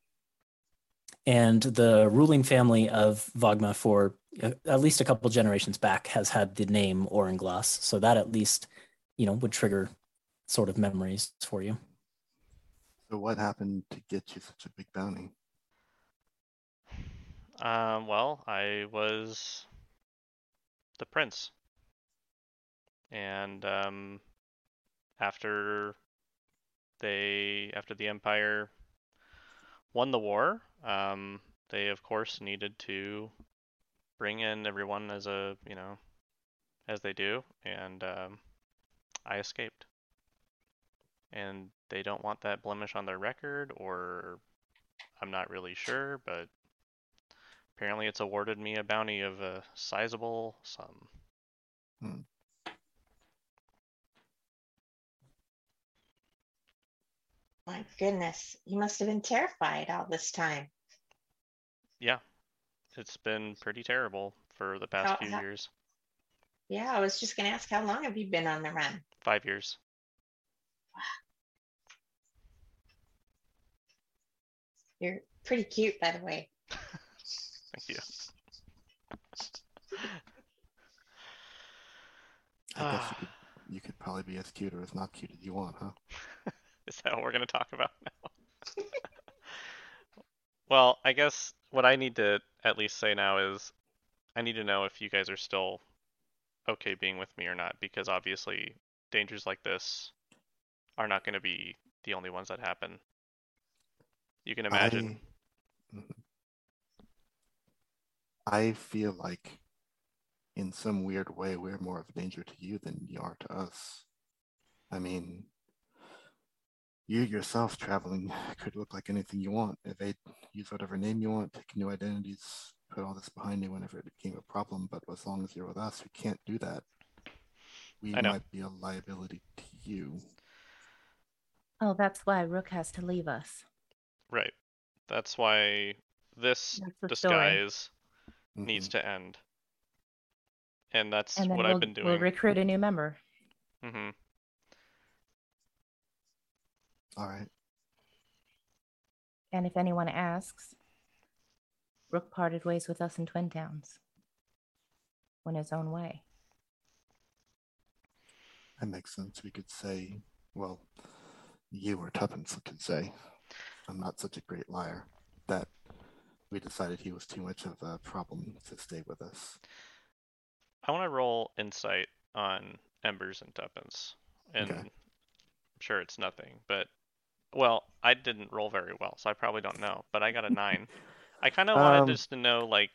and the ruling family of Vogma for uh, at least a couple generations back has had the name Oranglass, so that at least you know would trigger sort of memories for you. So, what happened to get you such a big bounty? Um, well, I was the prince. And um, after they after the empire won the war, um, they of course needed to bring in everyone as a, you know, as they do, and um, I escaped. And they don't want that blemish on their record, or I'm not really sure, but apparently it's awarded me a bounty of a sizable sum. Hmm. My goodness, you must have been terrified all this time. Yeah, it's been pretty terrible for the past How- few how- years. Yeah, I was just going to ask, how long have you been on the run? Five years. You're pretty cute, by the way. Thank you. I guess you ah. could, you could probably be as cute or as not cute as you want, huh? Is that what we're going to talk about now? well, I guess what I need to at least say now is I need to know if you guys are still okay being with me or not, because obviously dangers like this are not going to be the only ones that happen. You can imagine. I. I feel like, in some weird way, we're more of a danger to you than you are to us. I mean, you yourself traveling could look like anything you want. If they use whatever name you want, take new identities, put all this behind you whenever it became a problem. But as long as you're with us, we can't do that. We I know. might be a liability to you. Oh, that's why Rook has to leave us. Right. That's why this That's the story. disguise needs Mhm. to end. And that's And then what we'll, I've been doing. we'll recruit a new member. hmm All right. And if anyone asks, Rook parted ways with us in Twin Towns. Went his own way. That makes sense. We could say, well, you or Tuppence could say, I'm not such a great liar, that we decided he was too much of a problem to stay with us. I want to roll insight on Embers and Tuppence. And Okay. I'm sure it's nothing, but well, I didn't roll very well, so I probably don't know. But I got a nine. I kind of wanted Um, just to know, like,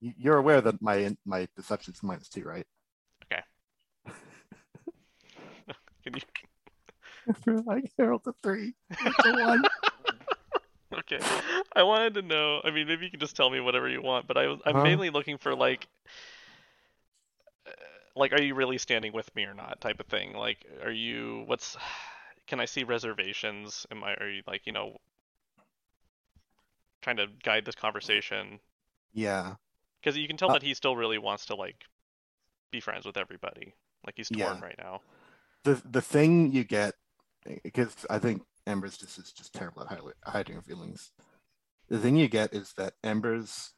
You- You're aware that my my deception's minus two, right? Okay. Can you? I rolled a three. It's a one. Okay. I wanted to know. I mean, maybe you can just tell me whatever you want, but I was I'm Uh-huh. mainly looking for like, uh, like, are you really standing with me or not, type of thing. Like, are you? What's? Can I see reservations? Am I? Are you like, you know, trying to guide this conversation? Yeah. Because you can tell Uh, that he still really wants to like be friends with everybody. Like he's torn Yeah. right now. The the thing you get, because I think Embers just is just terrible at hiding, her feelings. The thing you get is that Embers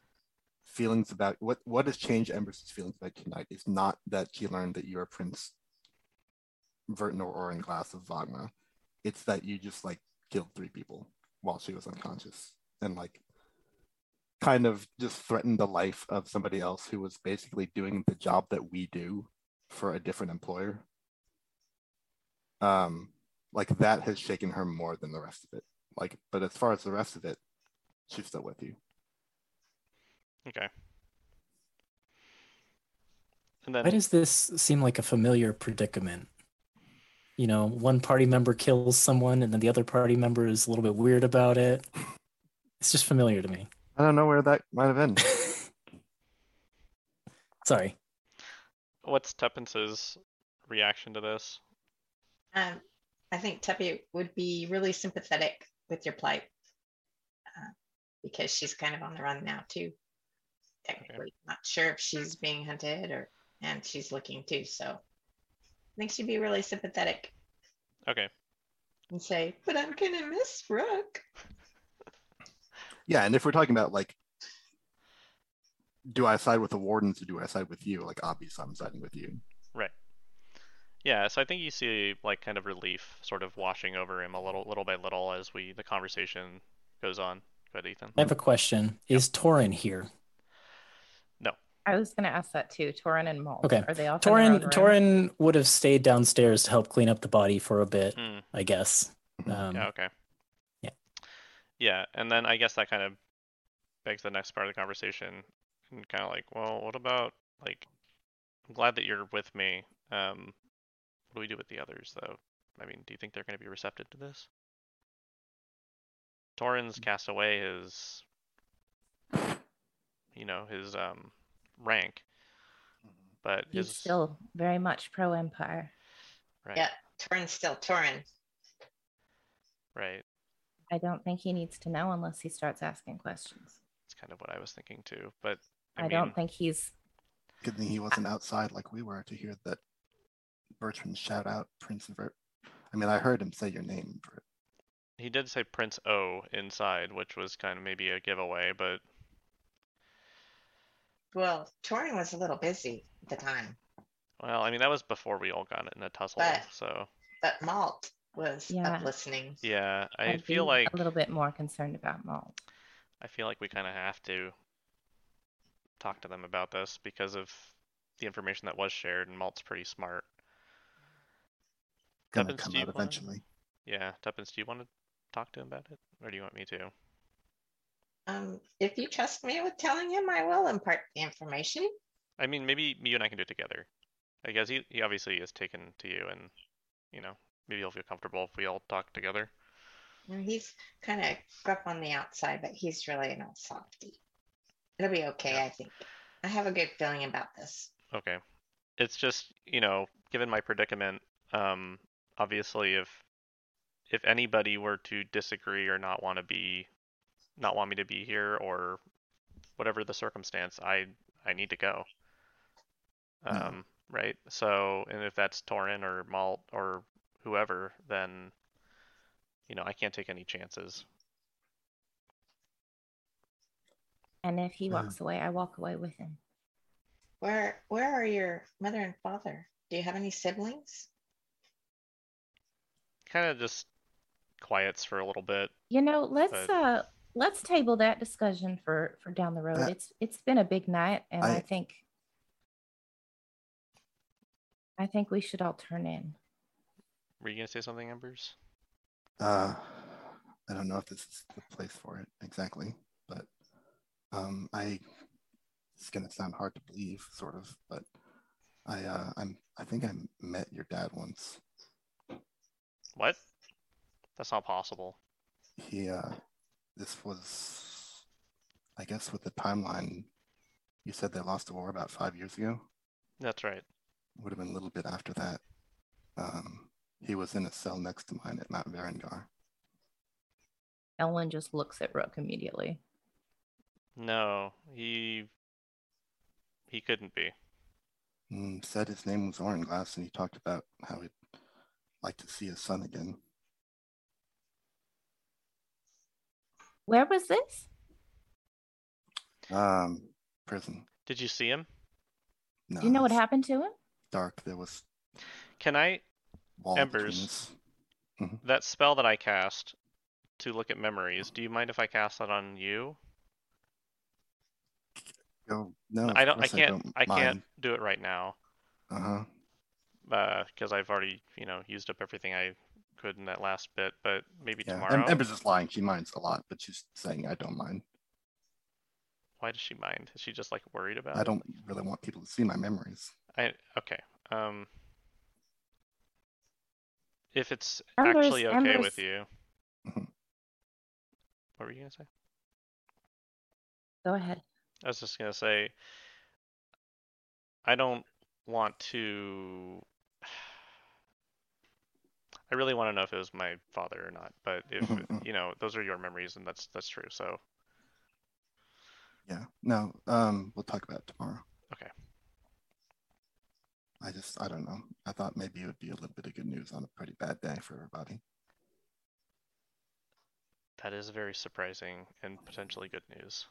feelings about what what has changed Embers' feelings about tonight is not that she learned that you are Prince Vertinor or in Glass of Vogma. It's that you just like killed three people while she was unconscious and like kind of just threatened the life of somebody else who was basically doing the job that we do for a different employer. Um like that has shaken her more than the rest of it. Like, but as far as the rest of it, she's still with you. Okay. And then Why does this seem like a familiar predicament? You know, one party member kills someone and then the other party member is a little bit weird about it. It's just familiar to me. I don't know where that might have been. Sorry. what's Tuppence's reaction to this? Um, I think Teppy would be really sympathetic with your plight uh, because she's kind of on the run now too. Technically, not sure if she's being hunted or and she's looking too. So I think she'd be really sympathetic Okay. and say, "But I'm gonna miss Rook." yeah, and if we're talking about like, do I side with the wardens or do I side with you? Like, obviously, I'm siding with you. Right. Yeah, so I think you see like kind of relief sort of washing over him a little little by little as we the conversation goes on. Go ahead, Ethan. I have a question. Is Torin here? No. I was going to ask that too. Torin and Malt. Okay. Are they all Torin? Torin would have stayed downstairs to help clean up the body for a bit, Hmm. I guess. Mhm. Um, Yeah, okay. yeah. Yeah, and then I guess that kind of begs the next part of the conversation and kind of like, well, what about like I'm glad that you're with me. Um what do we do with the others though? I mean, do you think they're going to be receptive to this? Torin's cast away his you know, his um rank, but He's his still very much pro Empire. right, Yeah, Torin's still Torin. right. I don't think he needs to know unless he starts asking questions. It's kind of what I was thinking too, but I, I, mean, don't think he's. Good thing he wasn't outside like we were to hear that Bertrand shout out Prince Vert. I mean, I heard him say your name. Vert. He did say Prince O inside, which was kind of maybe a giveaway, but Well, Torin was a little busy at the time, well, I mean that was before we all got in a tussle, But- so but Malt was Yeah. up listening. yeah, I I'd feel be like a little bit more concerned about Malt. I feel like we kind of have to talk to them about this because of the information that was shared, and Malt's pretty smart. Gonna Tuppence, come do you out wanna- eventually. Yeah, Tuppence, do you want to talk to him about it, or do you want me to? Um, if you trust me with telling him, I will impart the information. I mean, maybe you and I can do it together. I guess he, he obviously is taken to you, and you know, maybe he'll feel comfortable if we all talk together. He's kind of gruff on the outside, but he's really an old softy. It'll be okay, I think. I have a good feeling about this. Okay. It's just, you know, given my predicament, um, obviously if if anybody were to disagree or not want to be not want me to be here or whatever the circumstance, I I need to go. Yeah. Um, right? So, and if that's Torin or Malt or whoever, then you know, I can't take any chances. And if he Yeah. walks away, I walk away with him. Where where are your mother and father? Do you have any siblings? Kind of just quiets for a little bit. You know, let's But- uh let's table that discussion for for down the road. That- it's it's been a big night and I, I- think I think we should all turn in. Were you gonna say something, Embers? Uh, I don't know if this is the place for it exactly, but um, I it's gonna sound hard to believe, sort of, but I uh, I'm I think I met your dad once. What? That's not possible. He uh, this was, I guess, with the timeline. You said they lost the war about five years ago. That's right. Would have been a little bit after that. Um, he was in a cell next to mine at Mount Varengar. Elwyn just looks at Rook immediately. No, he he couldn't be. Mm, said his name was Oranglass, and he talked about how he'd like to see his son again. Where was this? Um, prison. Did you see him? No, Do you know what happened to him? Dark. There was Can I wall between Embers. that spell that I cast to look at memories? Do you mind if I cast that on you? Go. No, I don't. I can't. I, can't do it right now Uh huh. Because I've already you know used up everything I could in that last bit, but maybe Yeah, tomorrow. Em- Ember's just lying. She minds a lot, but she's saying I don't mind. Why does she mind? Is she just like worried about? I it? don't really want people to see my memories. I okay. Um, if it's Ember's- actually okay Ember's- with you, Mhm. what were you gonna say? Go ahead. I was just gonna say, I don't want to. I really want to know if it was my father or not, but if Mhm, mhm. you know, those are your memories, and that's that's true. So Yeah. No. Um. We'll talk about it tomorrow. Okay. I just I don't know. I thought maybe it would be a little bit of good news on a pretty bad day for everybody. that is very surprising and potentially good news.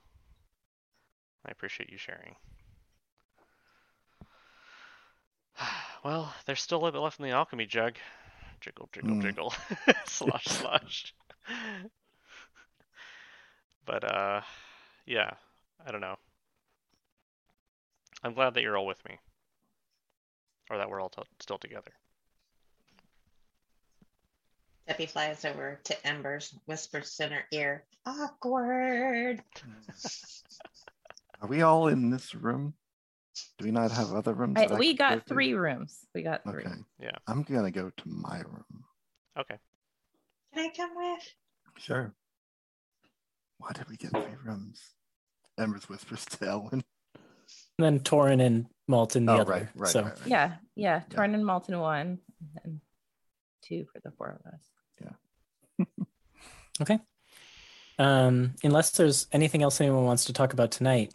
I appreciate you sharing. Well, there's still a little bit left in the alchemy jug. Jiggle, jiggle, Mm. jiggle. slosh, slosh. but uh, yeah, I don't know. I'm glad that you're all with me, or that we're all t- still together. Debbie flies over to Embers, whispers in her ear, awkward. Are we all in this room? Do we not have other rooms? I, that I we could go got to? three rooms. We got three. Okay. Yeah. I'm gonna go to my room. Okay. Can I come with? Sure. Why did we get three rooms? Embers whispers to Elwyn. And then Torin and Malton the oh, other. right, right, so right, right. Yeah, yeah. Yeah. And Malton one, and then two for the four of us. Yeah. okay. Um, unless there's anything else anyone wants to talk about tonight,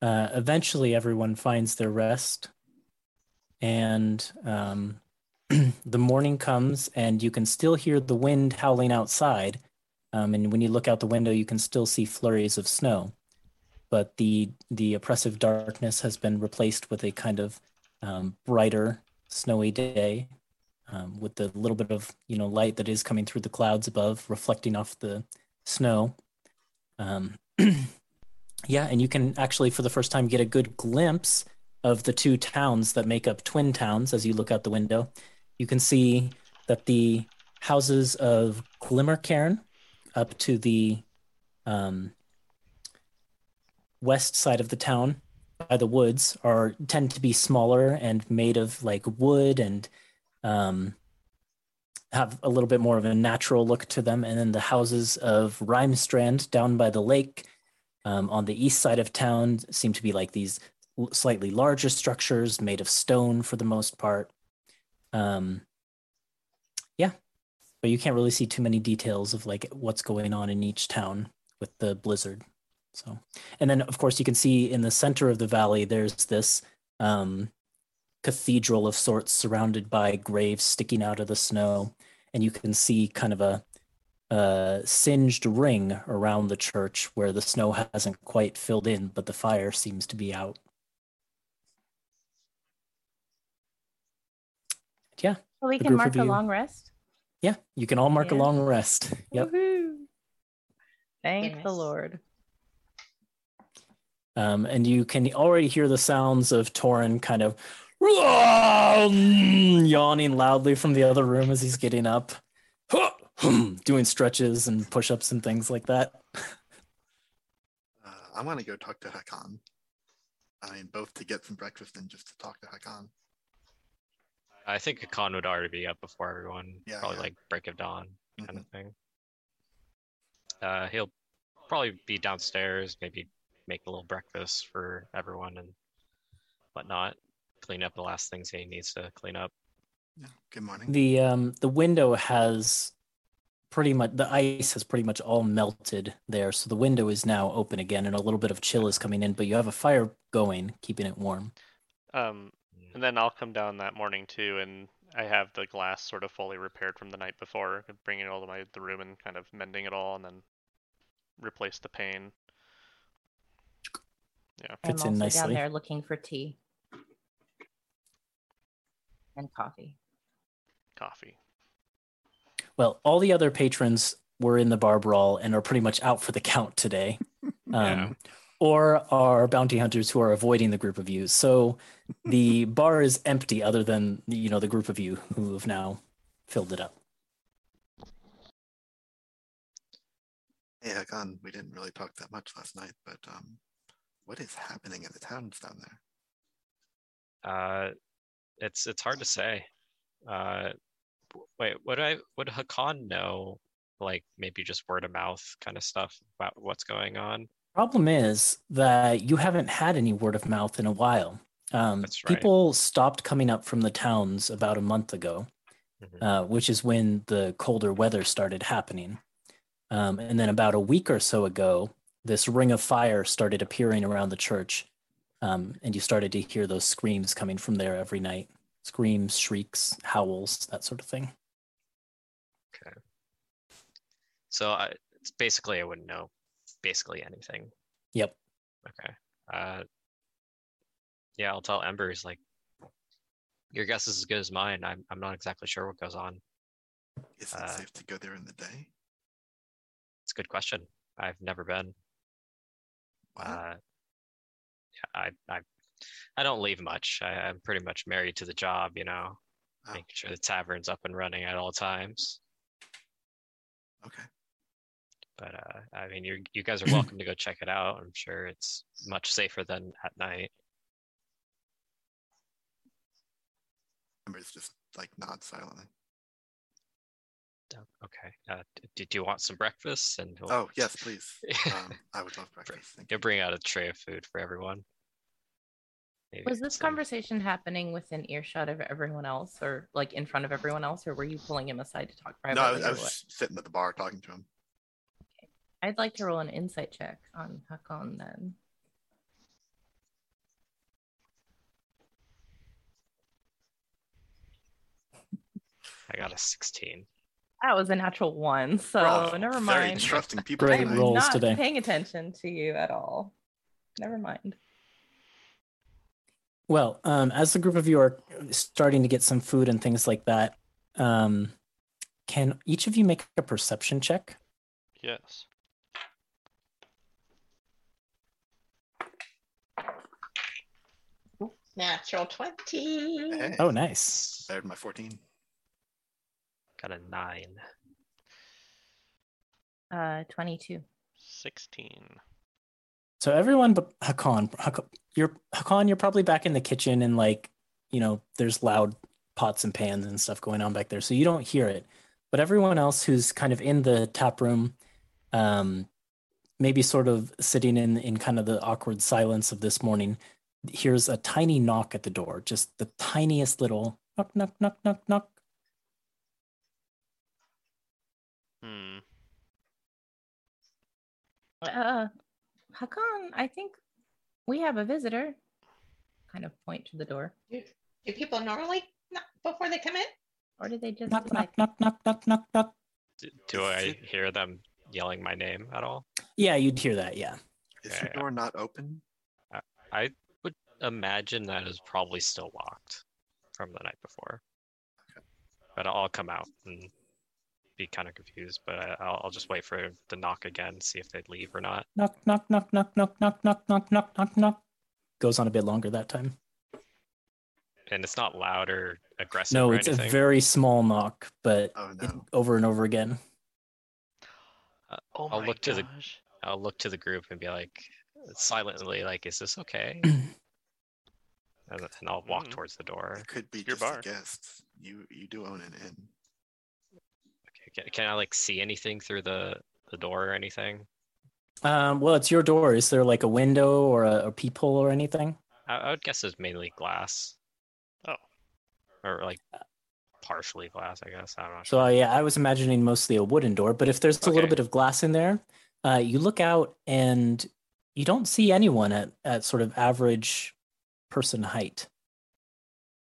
uh, eventually everyone finds their rest, and um, the morning comes, and you can still hear the wind howling outside. Um, and when you look out the window, you can still see flurries of snow, but the the oppressive darkness has been replaced with a kind of um, brighter, snowy day um, with the little bit of you know light that is coming through the clouds above, reflecting off the snow. Yeah, and you can actually, for the first time, get a good glimpse of the two towns that make up Twin Towns as you look out the window. You can see that the houses of Glimmercairn up to the um, west side of the town by the woods are tend to be smaller and made of like wood and um, have a little bit more of a natural look to them. And then the houses of Rhymestrand down by the lake um, on the east side of town seem to be like these slightly larger structures made of stone for the most part. Um, yeah, but you can't really see too many details of like what's going on in each town with the blizzard. So, and then of course you can see in the center of the valley there's this um, cathedral of sorts surrounded by graves sticking out of the snow and you can see kind of a, a singed ring around the church where the snow hasn't quite filled in but the fire seems to be out. Yeah So we can mark a long rest. yeah you can all mark a long rest. Yep. Woohoo. Thank the Lord. um, and you can already hear the sounds of Torin kind of yawning loudly from the other room as he's getting up, doing stretches and push-ups and things like that. Uh, I want to go talk to Hakan. I mean, both to get some breakfast and just to talk to Hakan. I think Khan would already be up before everyone. Yeah, probably yeah. like break of dawn kind Mhm. of thing. Uh, he'll probably be downstairs, maybe make a little breakfast for everyone and whatnot. Clean up the last things he needs to clean up. Yeah. Good morning. The um, the window has pretty much the ice has pretty much all melted there, so the window is now open again, and a little bit of chill is coming in. But you have a fire going, keeping it warm. Um, and then I'll come down that morning too, and I have the glass sort of fully repaired from the night before, bringing it all to my the room and kind of mending it all, and then replace the pane. Yeah. Fits I'm in also down there looking for tea and coffee coffee. Well, all the other patrons were in the bar brawl and are pretty much out for the count today. Um, yeah. or are bounty hunters who are avoiding the group of you. So the bar is empty other than you know the group of you who have now filled it up. Hey, Hakan, we didn't really talk that much last night, but um, what is happening in the towns down there? Uh, it's it's hard to say. Uh, wait, what would I would Hakan know? Like maybe just word of mouth kind of stuff about what's going on. Problem is that you haven't had any word of mouth in a while. Um, That's right. People stopped coming up from the towns about a month ago, Mhm. uh, which is when the colder weather started happening. Um, and then about a week or so ago, this ring of fire started appearing around the church. Um, and you started to hear those screams coming from there every night screams, shrieks, howls, that sort of thing. Okay. So I, it's basically I wouldn't know basically anything. Yep. Okay. Uh, yeah, I'll tell Embers like your guess is as good as mine. I'm I'm not exactly sure what goes on. Is it Uh, safe to go there in the day? It's a good question. I've never been. Wow. Uh, yeah, I I I don't leave much. I, I'm pretty much married to the job, you know, Oh. making sure the tavern's up and running at all times. okay. But uh, I mean, you you guys are welcome to go check it out. I'm sure it's much safer than at night. Embers just like nod silently. Okay. Uh, did you want some breakfast? And we'll, Oh yes, please. Um, I would love breakfast. Thank you. he'll bring out a tray of food for everyone. Maybe Was this some- conversation happening within earshot of everyone else, or like in front of everyone else, or were you pulling him aside to talk No, I privately? was, I was sitting at the bar talking to him. Okay. I'd like to roll an insight check on Hakan then. I got a 16. That was a natural one, so Oh, never Very mind. trusting people. Great I'm rolls not today. paying attention to you at all. Never mind. Well, um, as the group of you are starting to get some food and things like that, um, can each of you make a perception check? Yes. Natural 20. Hey, Oh, nice. better than my 14. Got a 9. Uh, 22. 16. So everyone but Hakan, Hakan, you're Hakan, you're probably back in the kitchen and like, you know, there's loud pots and pans and stuff going on back there, so you don't hear it. But everyone else who's kind of in the tap room, um, maybe sort of sitting in in kind of the awkward silence of this morning, hears a tiny knock at the door, just the tiniest little knock, knock, knock, knock, knock. Hmm. Uh, Hakan, I think we have a visitor. Kind of point to the door. Do, do people normally knock before they come in? Or do they just Knock, like knock, knock, knock, knock, knock, knock. D- do I hear them yelling my name at all? Yeah, you'd hear that. Yeah. Is Yeah, your yeah. door not open? I would imagine that is probably still locked from the night before. But I'll come out and be kind of confused, but I, I'll, I'll just wait for the knock again, see if they'd leave or not. Knock, knock, knock, knock, knock, knock, knock, knock, knock, knock, knock. Goes on a bit longer that time. And it's not loud or aggressive No, or it's anything. a very small knock, but Oh it- over and over again. Oh I'll my look to the- I'll look to the group and be like, silently, like, is this okay? and, and I'll walk Mm. towards the door. It could be Your just bar. a guest. You you do own an inn. Okay, can, can I like see anything through the the door or anything? Um, well, it's your door. Is there like a window or a, a peephole or anything? I, I would guess it's mainly glass. Oh. Or like partially glass, I guess. I'm not So uh, yeah, I was imagining mostly a wooden door. But if there's a little bit of glass in there, uh, you look out and you don't see anyone at at sort of average person height.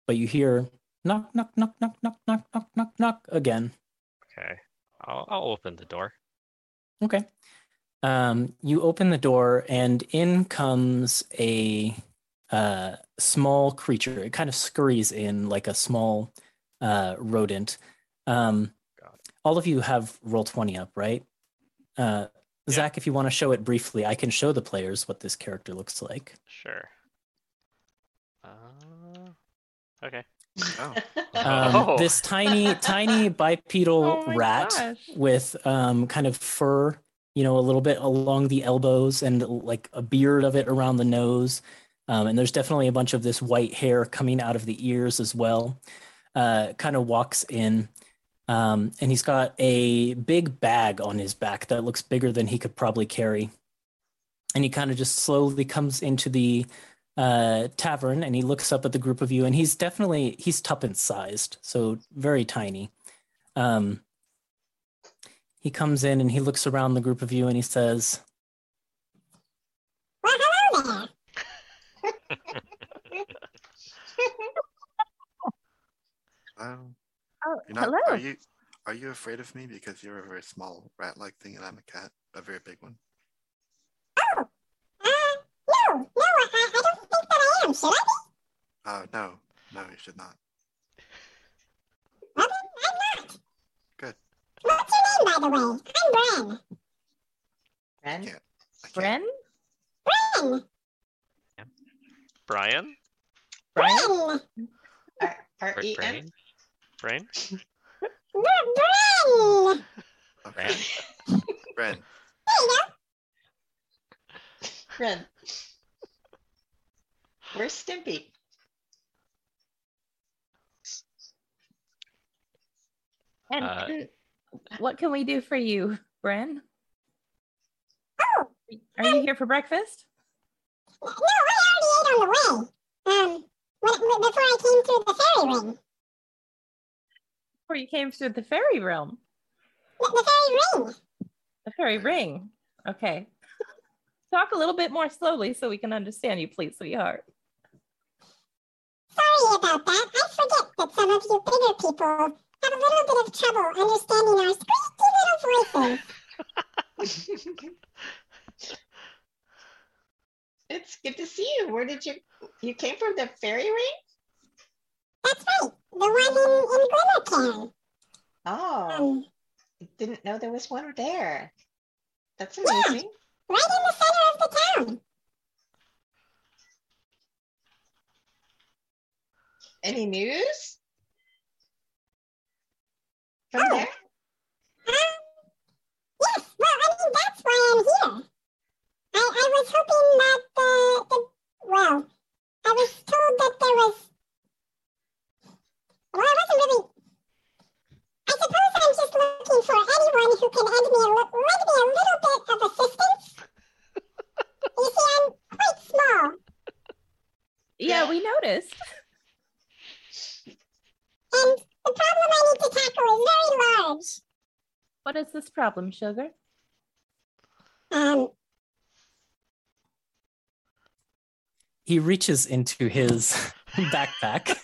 But you hear knock, knock, knock, knock, knock, knock, knock, knock, knock again. Okay. I'll I'll open the door. Okay. Um, you open the door, and in comes a uh, small creature. It kind of scurries in like a small uh, rodent. Um, all of you have Roll20 up, right? Uh, Yeah. Zach, if you want to show it briefly, I can show the players what this character looks like. Sure. Uh, okay. Oh, Um, Oh. This tiny, tiny bipedal Oh rat gosh. with um, kind of fur you know, a little bit along the elbows and like a beard of it around the nose. Um, and there's definitely a bunch of this white hair coming out of the ears as well. Uh, kind of walks in, um, and he's got a big bag on his back that looks bigger than he could probably carry. And he kind of just slowly comes into the uh, tavern and he looks up at the group of you, and he's definitely he's tuppence sized, so very tiny. Um, he comes in and he looks around the group of you and he says, hello. Um, Oh, not, hello. Are you are you afraid of me because you're a very small rat-like thing and I'm a cat, a very big one? Uh, no, no, I, I don't think that I am. Should I be? Oh no, no, you should not. Well, I'm not. Good. What's your name, by the way? I'm Bren. Ren? Yeah. I Bren? Bren. Brian? Brian? Bren. R R Br- E N? Brain? Brain? Br- Bren. Okay. Bren, There you go. Ren. Where's Stimpy? And, Uh, and what can we do for you, Bren? Oh, Are you here for breakfast? no, I already ate on the way. Um, when, when, before I came through the fairy ring. Before you came through the fairy realm? The, the fairy ring. The fairy ring. Okay. Talk a little bit more slowly so we can understand you, please, sweetheart. Sorry about that. I forget that some of you bigger people have a little bit of trouble understanding our squeaky little voices. it's good to see you. Where did you you came from the fairy ring? That's right. The one in, in. Oh, Um, I didn't know there was one there. That's Yeah. amazing. right in the center of the town. Any news? From Oh. there? Um, yes, well, I mean, that's why I'm here. I, I was hoping that the, the, well, I was told that there was, well, I wasn't really, I suppose I'm just looking for anyone who can lend me a, lend me a little bit of assistance. You see, I'm quite small, Yeah, Yeah. we noticed. And the problem I need to tackle is very large. What is this problem, Sugar? Um, he reaches into his backpack.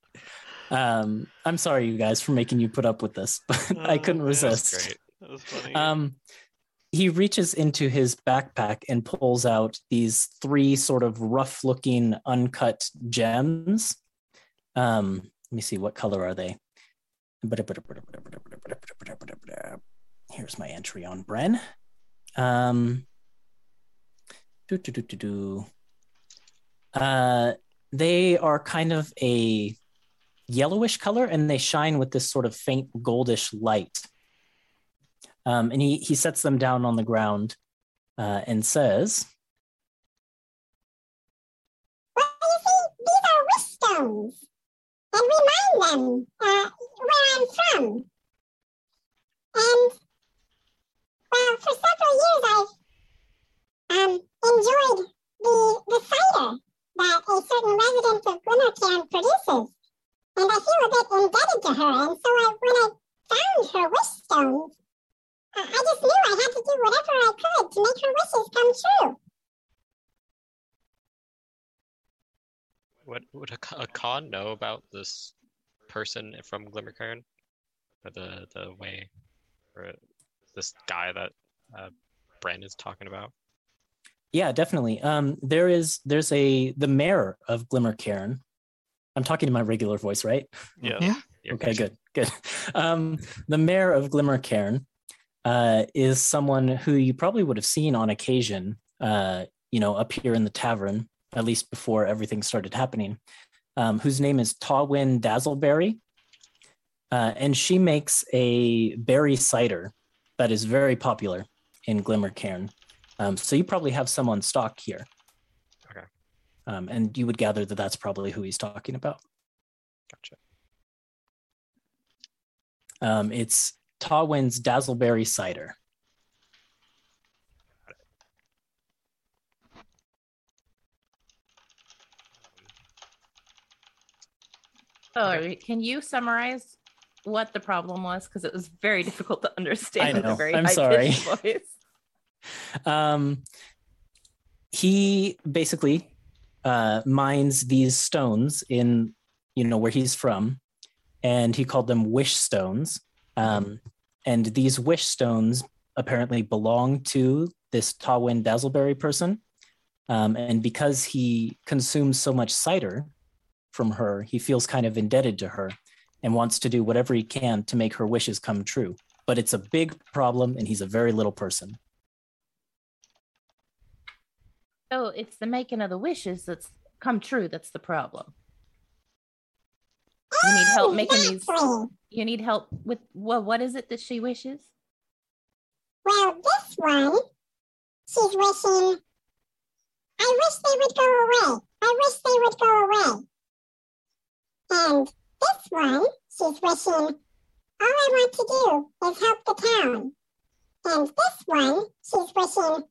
um, I'm sorry, you guys, for making you put up with this, but I Oh, couldn't yeah, That's resist. great. That was funny. Um, he reaches into his backpack and pulls out these three sort of rough looking uncut gems. Um, let me see, what color are they? Here's my entry on Bren. Um. Uh, they are kind of a yellowish color and they shine with this sort of faint goldish light. Um, and he, he sets them down on the ground uh, and says, these are wish stones, and remind them uh, where I'm from. And well, for several years, I've um, enjoyed the the cider that a certain resident of Glimmertown produces, and I feel a bit indebted to her. And so, I, when I found her wish stones, I just knew I had to do whatever I could to make her wishes come true. Would would Hakan know about this person from Glimmercairn, or the the way, or this guy that uh, Bren is talking about? "Yeah, definitely. Um, there is there's a the mayor of Glimmercairn. I'm talking in my regular voice, right? yeah. Yeah. Okay, good, good. Um, the mayor of Glimmercairn uh, is someone who you probably would have seen on occasion, uh, you know, up here in the tavern, at least before everything started happening, um, whose name is Tawin Dazzleberry. Uh, and she makes a berry cider that is very popular. in Glimmercairn. Um, so you probably have some on stock here. Okay. Um, and you would gather that that's probably who he's talking about. Gotcha. Um, it's Tawin's Dazzleberry cider. Oh, can you summarize what the problem was? Because it was very difficult to understand. I know. very I'm sorry. Voice. Um, he basically uh, mines these stones in, you know, where he's from, and he called them wish stones. Um, and these wish stones apparently belong to this Tawin Dazzleberry person. Um, and because he consumes so much cider from her, he feels kind of indebted to her and wants to do whatever he can to make her wishes come true. But it's a big problem, and he's a very little person. So it's the making of the wishes that's come true that's the problem. You need help oh, making these. You need help with well, what is it that she wishes? Well, this one, she's wishing, I wish they would go away. I wish they would go away. And this one, she's wishing, all I want to do is help the town. And this one, she's wishing,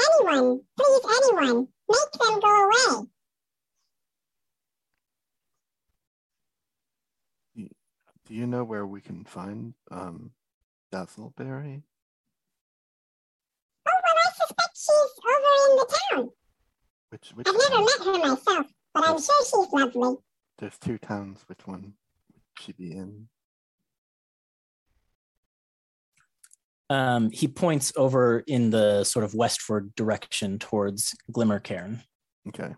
anyone, please, anyone, make them go away. Do you know where we can find um, Dazzleberry? Oh, well, I suspect she's over in the town. Which which I've never met her myself, but I'm sure she's lovely. There's two towns. Which one would she be in? Um, he points over in the sort of westward direction towards Glimmercairn. Okay.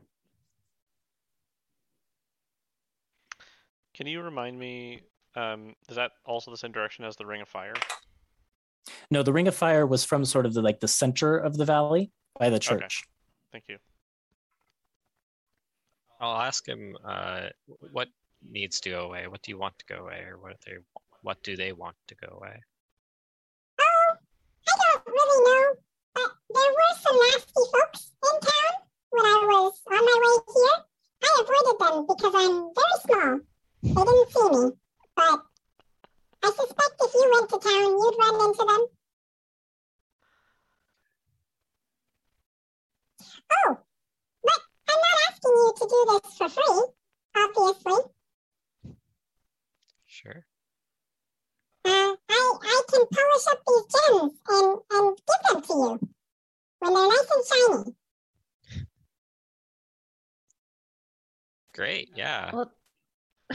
Can you remind me? Um, is that also the same direction as the Ring of Fire? No, the Ring of Fire was from sort of the like the center of the valley by the church. Okay. Thank you. I'll ask him uh, what needs to go away. What do you want to go away, or what they what do they want to go away? Oh, I don't really know, but there were some nasty folks in town when I was on my way here. I avoided them because I'm very small. They didn't see me, but I suspect if you went to town, you'd run into them. Oh, asking you to do this for free, obviously. Sure. Uh, I, I can polish up these gems and, and give them to you when they're nice and shiny. Great. Yeah. Well,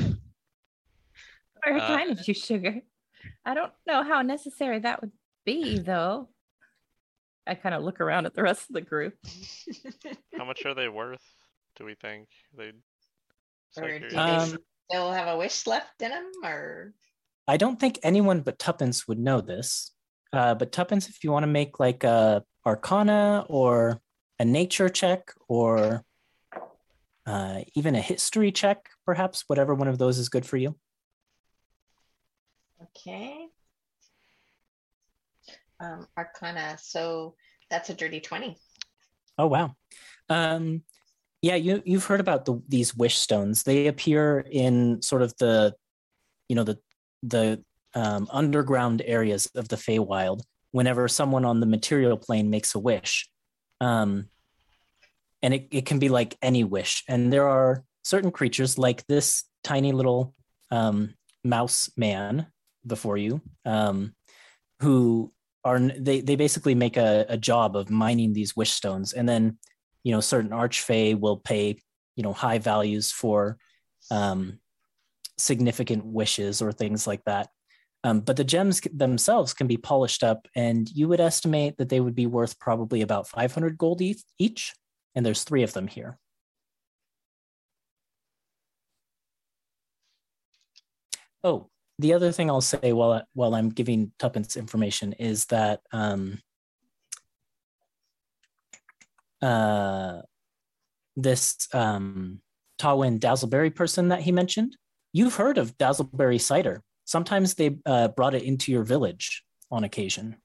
very Uh, kind of you, sugar. I don't know how necessary that would be, though. I kind of look around at the rest of the group. How much are they worth? Do we think they? so Or do curious. they Um, still have a wish left in them? Or I don't think anyone but Tuppence would know this. Uh, but Tuppence, if you want to make like a Arcana or a nature check or uh, even a history check, perhaps, whatever one of those is good for you. okay. Um, Arcana. So that's a dirty twenty. Oh wow. Um, yeah, you you've heard about the, these wish stones. They appear in sort of the, you know, the the um, underground areas of the Feywild. Whenever someone on the material plane makes a wish, um, and it, it can be like any wish. And there are certain creatures like this tiny little um, mouse man before you, um, who are they they basically make a, a job of mining these wish stones and then you know certain archfey will pay you know high values for um, significant wishes or things like that. Um, but the gems themselves can be polished up and you would estimate that they would be worth probably about 500 gold each and there's three of them here. Oh the other thing I'll say while while I'm giving Tuppence information is that um, uh, this um, Tawin Dazzleberry person that he mentioned, you've heard of Dazzleberry cider. Sometimes they uh, brought it into your village on occasion.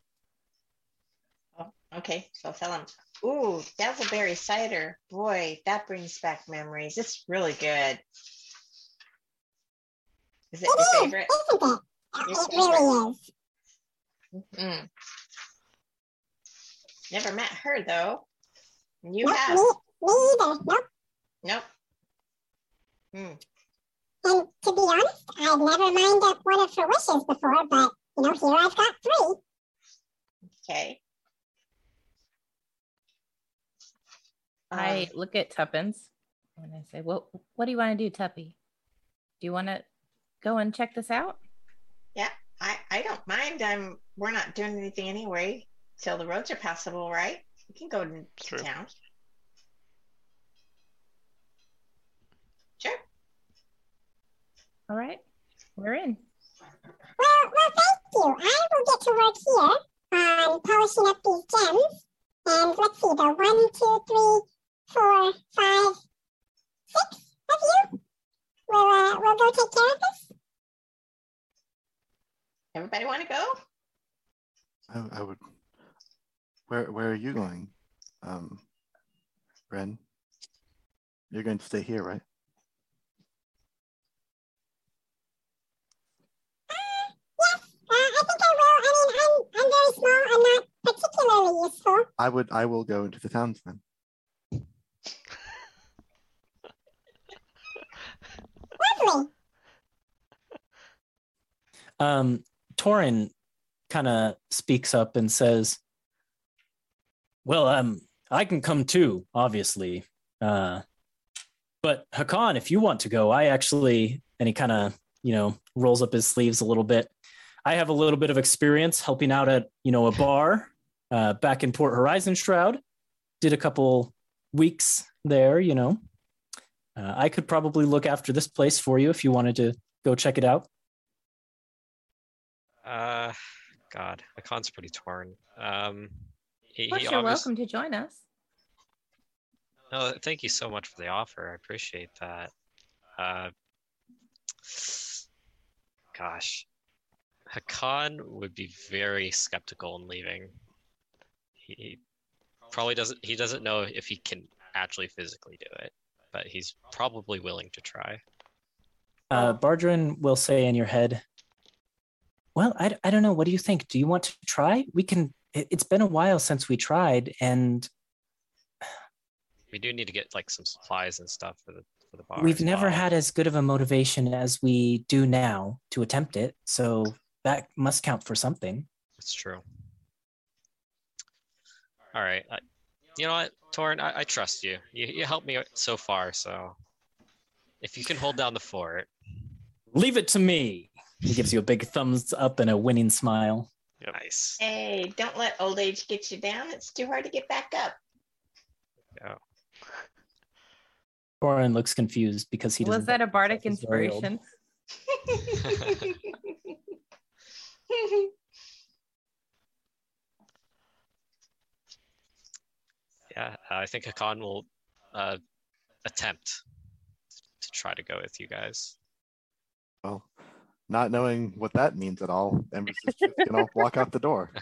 Okay, so I'll tell him. Ooh, Dazzleberry cider. Boy, that brings back memories. It's really good. Is it It your favorite? isn't it? Your It really is. Mm. Never met her though. You Nope, have? me, me either. Nope. Nope. Hmm. And to be honest, I've never minded one of her wishes before, but you know, here I've got three. Okay. I Um, look at Tuppence and I say, "What What do you want to do, Tuppy? Do you want to go and check this out?" Yeah, I, I don't mind. I'm we're not doing anything anyway till the roads are passable, right? We can go to True. town. Sure. All right, we're in. Well, well, thank you. I will get to work here on polishing up these gems. And let's see, the one, two, three, four, five, six of you will uh, will go take care of this. Everybody want to go? I, I would. Where Where are you going, um, Ren? You're going to stay here, right? Yes, uh, I think I will. I mean, I'm I'm very small. I'm not particularly useful. I would. I will go into the towns then. Lovely. Um, Torin kind of speaks up and says, "Well, um, I can come too, obviously. Uh, but Hakan, if you want to go, I actually." And he kind of, you know, rolls up his sleeves a little bit. I have a little bit of experience helping out at, you know, a bar uh, back in Port Horizon Shroud. Did a couple weeks there, you know. Uh, I could probably look after this place for you if you wanted to go check it out. Uh, God, Hakan's pretty torn. Um, he, Of course, he you're obvious- welcome to join us. No, thank you so much for the offer. I appreciate that. Uh, gosh, Hakan would be very skeptical in leaving. He, he probably doesn't. He doesn't know if he can actually physically do it, but he's probably willing to try. Uh, Bardrin will say in your head, Well, I, I don't know. What do you think? Do you want to try? We can. It, it's been a while since we tried, and We do need to get like some supplies and stuff for the for the bar. we've never well. had as good of a motivation as we do now to attempt it. So that must count for something. It's true. All right. I, you know what, Torin? I, I trust you. you. You helped me so far, so if you can hold down the fort, Leave it to me. He gives you a big thumbs up and a winning smile. Nice. Hey, don't let old age get you down. It's too hard to get back up. Yeah. Torin looks confused because he doesn't. Was that a bardic He's very old. inspiration? Yeah, I think Hakan will uh, attempt to try to go with you guys. Well, not knowing what that means at all, Ember's just gonna walk out the door.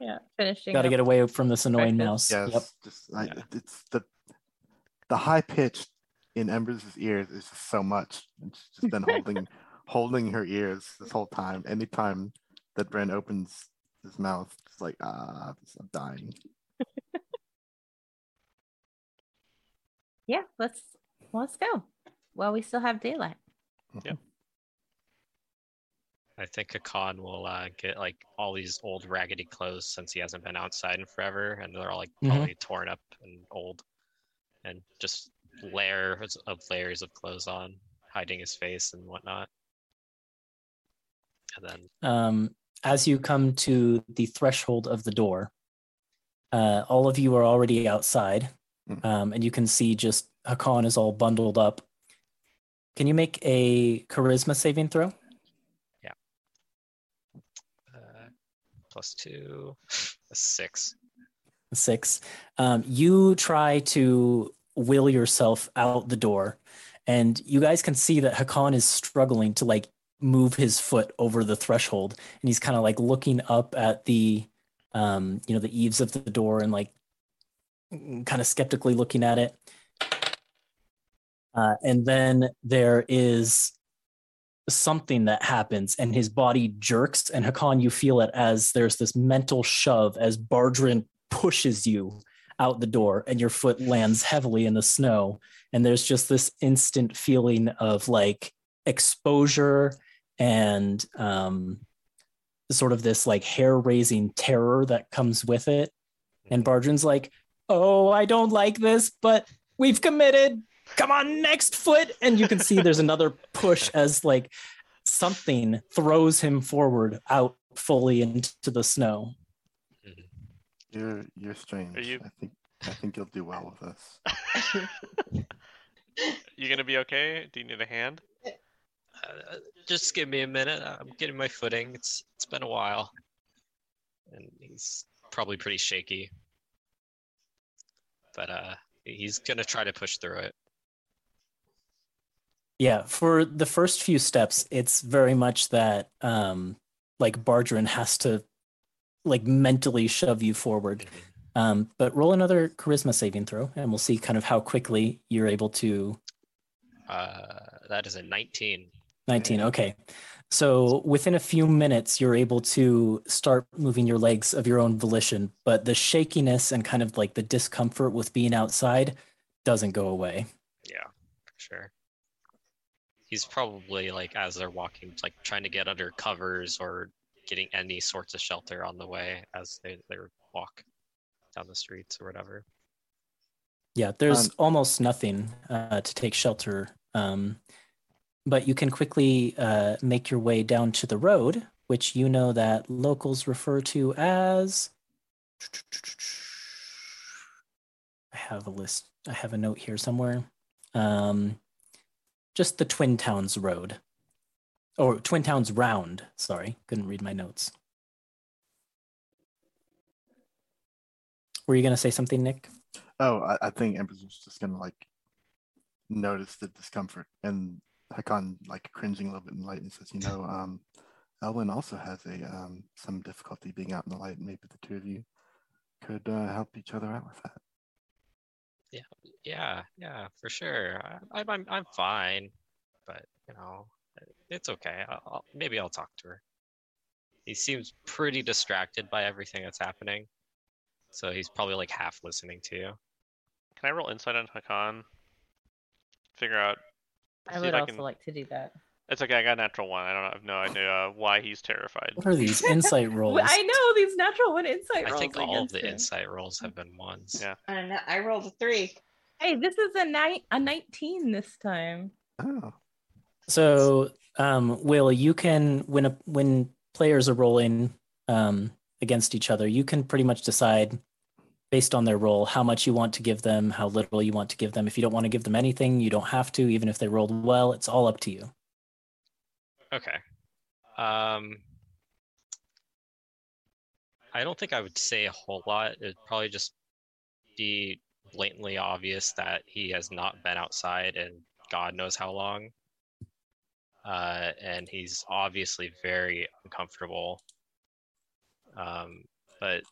Yeah, finishing. Got to get away from this annoying mouse. Breakfast. Yes, Yep. just I, Yeah. it's the the high pitch in Ember's ears is just so much. And she's just been holding holding her ears this whole time. Anytime that Bren opens his mouth, it's like ah, I'm dying. Yeah, let's let's go. Well, we still have daylight. I think Hakan will uh, get like all these old raggedy clothes since he hasn't been outside in forever, and they're all like Mhm. probably torn up and old, and just layers of layers of clothes on, hiding his face and whatnot. And then um, as you come to the threshold of the door, uh, all of you are already outside, Mm. um, and you can see just Hakan is all bundled up. Can you make a charisma saving throw? Plus two, a six. Six. Um, you try to will yourself out the door, and you guys can see that Hakan is struggling to like move his foot over the threshold, and he's kind of like looking up at the um, you know, the eaves of the door and like kind of skeptically looking at it. Uh, and then there is something that happens and his body jerks and Hakan you feel it as there's this mental shove as Bardrin pushes you out the door and your foot lands heavily in the snow. And there's just this instant feeling of like exposure and um sort of this like hair raising terror that comes with it. And Bardrin's like oh I don't like this but we've committed come on next foot and you can see there's another push as like something throws him forward out fully into the snow You're you're strange. you- I think I think you'll do well with us. You gonna be okay? Do you need a hand? Uh, just give me a minute. I'm getting my footing. It's it's been a while, and he's probably pretty shaky. But uh, he's gonna try to push through it. Yeah for the first few steps it's very much that um like Bardrin has to like mentally shove you forward um but roll another charisma saving throw and we'll see kind of how quickly you're able to Uh, that is a 19. 19 okay so within a few minutes you're able to start moving your legs of your own volition but the shakiness and kind of like the discomfort with being outside doesn't go away Yeah, for sure. He's probably like as they're walking, like trying to get under covers or getting any sorts of shelter on the way as they they walk down the streets or whatever. Yeah, there's Um, almost nothing uh, to take shelter, um, but you can quickly uh, make your way down to the road, which you know that locals refer to as. I have a list. I have a note here somewhere. Um, just the Twin Towns Road, or Twin Towns Round. Sorry, couldn't read my notes. Were you going to say something, Nick? Oh, I, I think was just gonna like notice the discomfort and Hakan like cringing a little bit in light and says, you know, um, Elwyn also has a um some difficulty being out in the light. Maybe the two of you could uh, help each other out with that. Yeah, yeah, yeah, for sure. I, I'm I'm I'm fine, but you know, it's okay. I'll, I'll, maybe I'll talk to her. He seems pretty distracted by everything that's happening, so he's probably like half listening to you. Can I roll insight on Hakan? Figure out. I would I also can- like to do that. It's okay. I got a natural one. I don't have no idea why he's terrified. What are these insight rolls? I know these natural one insight rolls. I think all of the him. insight rolls have been ones. Yeah. And I rolled a three. Hey, this is a night a 19 this time. Oh, So, um, Will, you can when a, when players are rolling um, against each other, you can pretty much decide based on their role how much you want to give them, how little you want to give them. If you don't want to give them anything, you don't have to. Even if they rolled well, it's all up to you. Okay. Um, I don't think I would say a whole lot. It'd probably just be blatantly obvious that he has not been outside and God knows how long. Uh, and he's obviously very uncomfortable. Um, but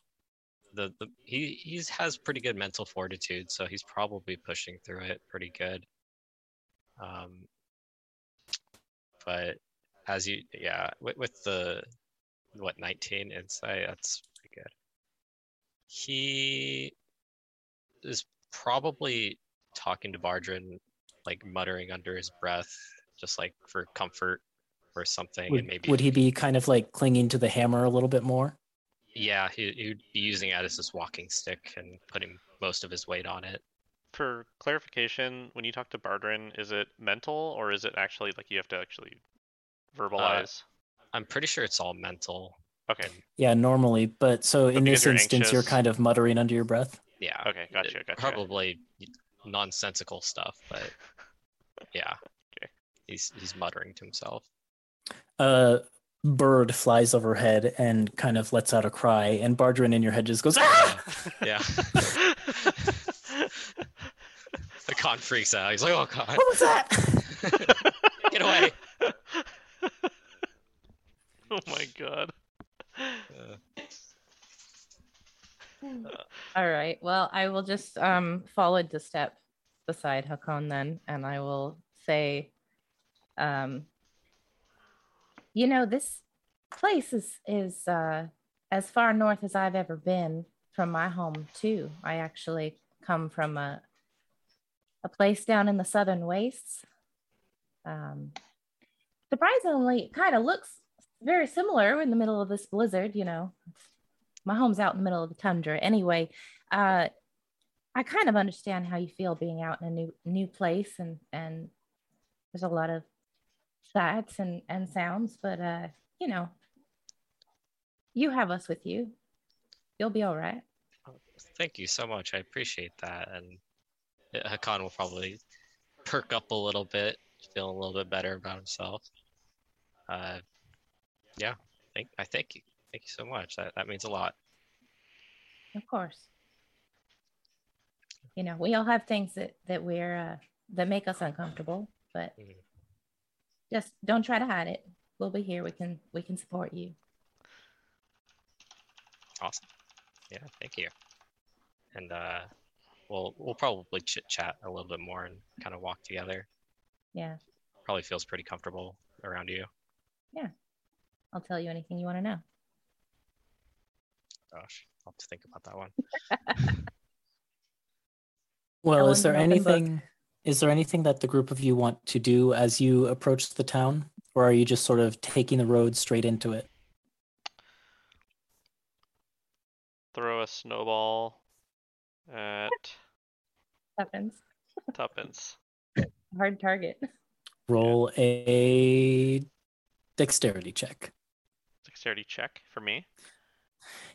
the, the he he's has pretty good mental fortitude, so he's probably pushing through it pretty good. Um, but as you yeah with, with the what 19 insight that's pretty good. He is probably talking to bardrin like muttering under his breath just like for comfort or something Would, and maybe would he be kind of like clinging to the hammer a little bit more? yeah he, he'd be using it as his walking stick and putting most of his weight on it. For clarification, when you talk to Bardrin, is it mental or is it actually like you have to actually verbalize? i'm pretty sure it's all mental okay. Yeah, normally. But so in this you're instance, you're kind of muttering under your breath. yeah Okay. Gotcha. it- Gotcha. probably nonsensical stuff but yeah Okay. he's he's muttering to himself A bird flies overhead and kind of lets out a cry, and Bardrin in your head just goes, ah! yeah Hakan freaks out he's like oh god What was that? get away oh my god. Uh, All right. Well, I will just um follow to step beside Hakan then, and I will say, um, you know, this place is is uh, as far north as I've ever been from my home too. I actually come from a a place down in the southern wastes. Um, surprisingly, it kind of looks very similar in the middle of this blizzard. You know, my home's out in the middle of the tundra. Anyway, uh, I kind of understand how you feel being out in a new new place, and and there's a lot of sights and and sounds, but uh, you know, you have us with you. You'll be all right. Thank you so much. I appreciate that. And Hakan will probably perk up a little bit, feel a little bit better about himself. Uh, yeah, thank I thank you. Thank you so much. That that means a lot. Of course. You know, we all have things that that we're uh, that make us uncomfortable, but Mhm. just don't try to hide it. We'll be here. We can we can support you. Awesome. Yeah, thank you. And uh, we'll we'll probably chit chat a little bit more and kind of walk together. Yeah, Probably feels pretty comfortable around you. I'll tell you anything you want to know. Gosh, I'll have to think about that one. Well, Ellen, is there an book. anything is there anything that the group of you want to do as you approach the town or are you just sort of taking the road straight into it? Throw a snowball at Happens. Tuppence. Hard target. Roll a dexterity check. Dexterity check for me.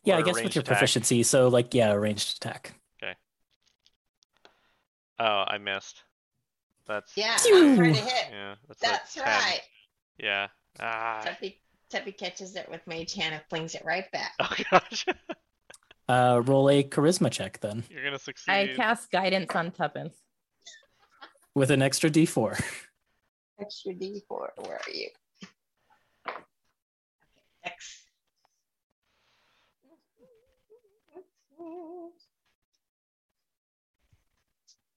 Yeah, I guess with your attack. proficiency. So like yeah, ranged attack. Okay. Oh, I missed. That's Yeah, I'm trying to hit. yeah. That's, That's 10. right. Yeah. Ah. Tuppy, Tuppy catches it with Mage Hand and flings it right back. Oh gosh. Uh roll a charisma check then You're gonna succeed. I cast guidance on Tuppence. with an extra d4. Extra D4. Where are you? X.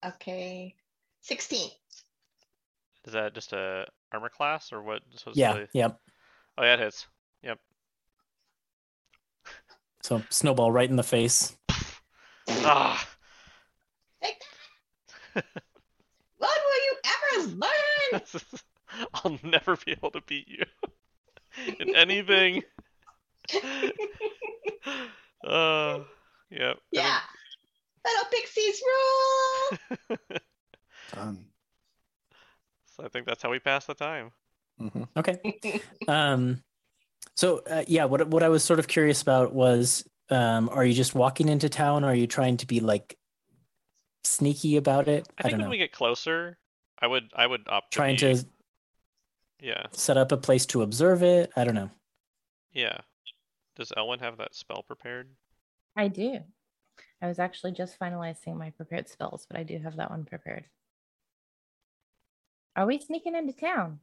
Okay. 16. Is that just a armor class or what? supposed Yeah, to- yep. Oh yeah, it hits. Yep. So snowball right in the face. Ah. Take that. When will you ever learn? I'll never be able to beat you in anything. Uh, yep. I yeah. Little pixies rule. Done. so I think that's how we pass the time. hmm Okay. um so uh, yeah, what what I was sort of curious about was um are you just walking into town or are you trying to be like sneaky about it? I I, think don't when know. we get closer, I would I would opt trying be- to Yeah, set up a place to observe it. I don't know. yeah. Does Elwyn have that spell prepared? I do. I was actually just finalizing my prepared spells, but I do have that one prepared. Are we sneaking into town?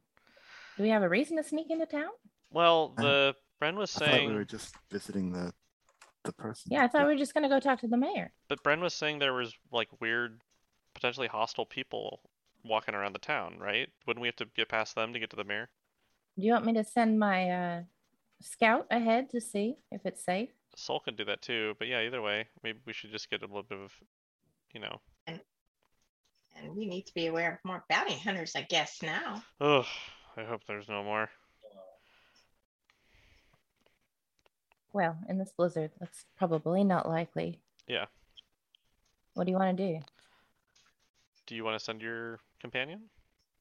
Do we have a reason to sneak into town? Well, the Bren was I thought saying, we were just visiting the the person. Yeah, I thought that- we were just gonna go talk to the mayor. but Bren was saying there was like weird, potentially hostile people walking around the town, right? Wouldn't we have to get past them to get to the mayor? Do you want me to send my uh, scout ahead to see if it's safe? Soul can do that too, but yeah, either way, maybe we should just get a little bit of, you know, And, And we need to be aware of more bounty hunters, I guess, now. ugh. I hope there's no more. Well, in this blizzard, that's probably not likely. Yeah. What do you want to do? Do you want to send your companion?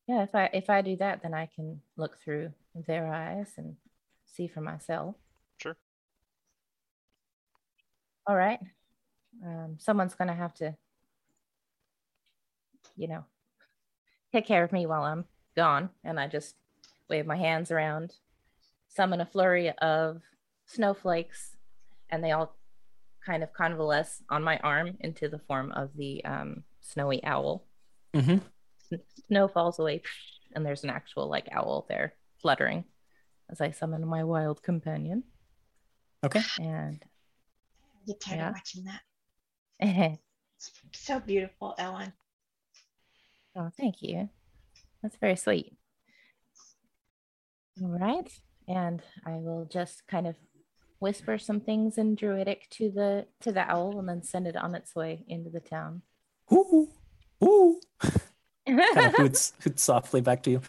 Yeah, if I if I do that, then I can look through their eyes and see for myself. Sure. All right. Um, someone's gonna have to, you know, take care of me while I'm gone. And I just wave my hands around, summon a flurry of snowflakes, and they all kind of convalesce on my arm into the form of the um, snowy owl hmm snow falls away and there's an actual like owl there fluttering as I summon my wild companion. Okay. And Get tired Yeah. of watching that. So beautiful, Ellen. Oh, thank you. That's very sweet. All right. And I will just kind of whisper some things in druidic to the to the owl and then send it on its way into the town. Ooh, ooh. kind of hoots, hoots softly back to you.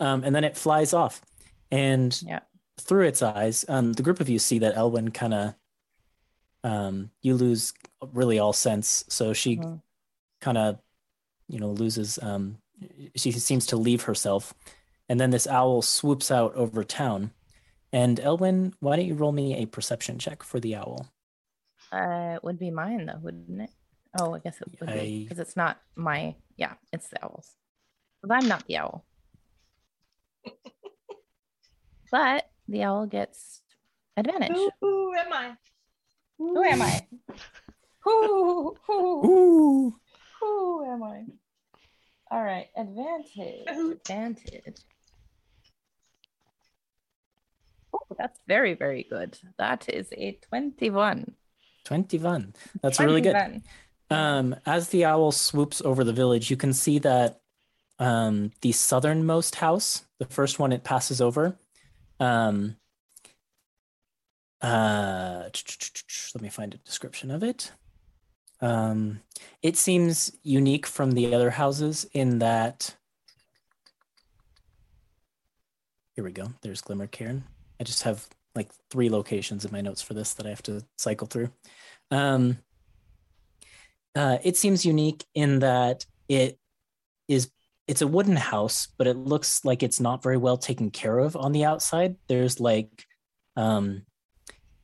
Um, and then it flies off. And Yeah. through its eyes, um, the group of you see that Elwyn kind of, um, you lose really all sense. So she Mhm. kind of, you know, loses, um, she seems to leave herself. And then this owl swoops out over town. And Elwyn, why don't you roll me a perception check for the owl? Uh, it would be mine though, wouldn't it? Oh, I guess it would be because it's not my. Yeah, it's the owls. But I'm not the owl. but the owl gets advantage. Who, who am I? Who am I? Who, who, Ooh. who am I? All right, advantage. Who? Advantage. Oh, that's very, very good. That is a 21. 21. That's really good. 21. Um, as the owl swoops over the village, you can see that um, the southernmost house, the first one it passes over, um, uh, let me find a description of it. Um, it seems unique from the other houses in that. Here we go. There's Glimmercairn. I just have like three locations in my notes for this that I have to cycle through. Um, uh, it seems unique in that it is it's a wooden house, but it looks like it's not very well taken care of on the outside. There's like um,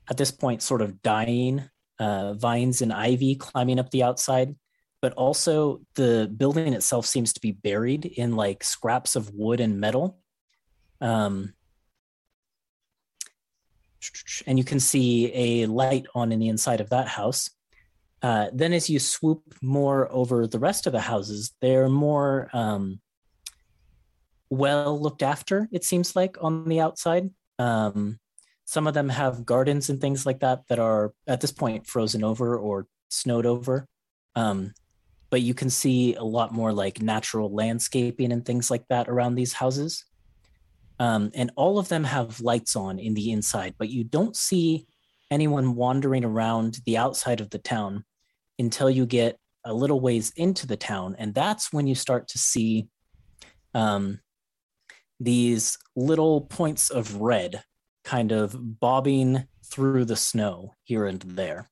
at this point sort of dying uh, vines and ivy climbing up the outside, but also the building itself seems to be buried in like scraps of wood and metal. Um, and you can see a light on in the inside of that house. Uh, then, as you swoop more over the rest of the houses, they're more um, well looked after, it seems like, on the outside. Um, some of them have gardens and things like that that are at this point frozen over or snowed over. Um, but you can see a lot more like natural landscaping and things like that around these houses. Um, and all of them have lights on in the inside, but you don't see anyone wandering around the outside of the town until you get a little ways into the town. And that's when you start to see um, these little points of red kind of bobbing through the snow here and there.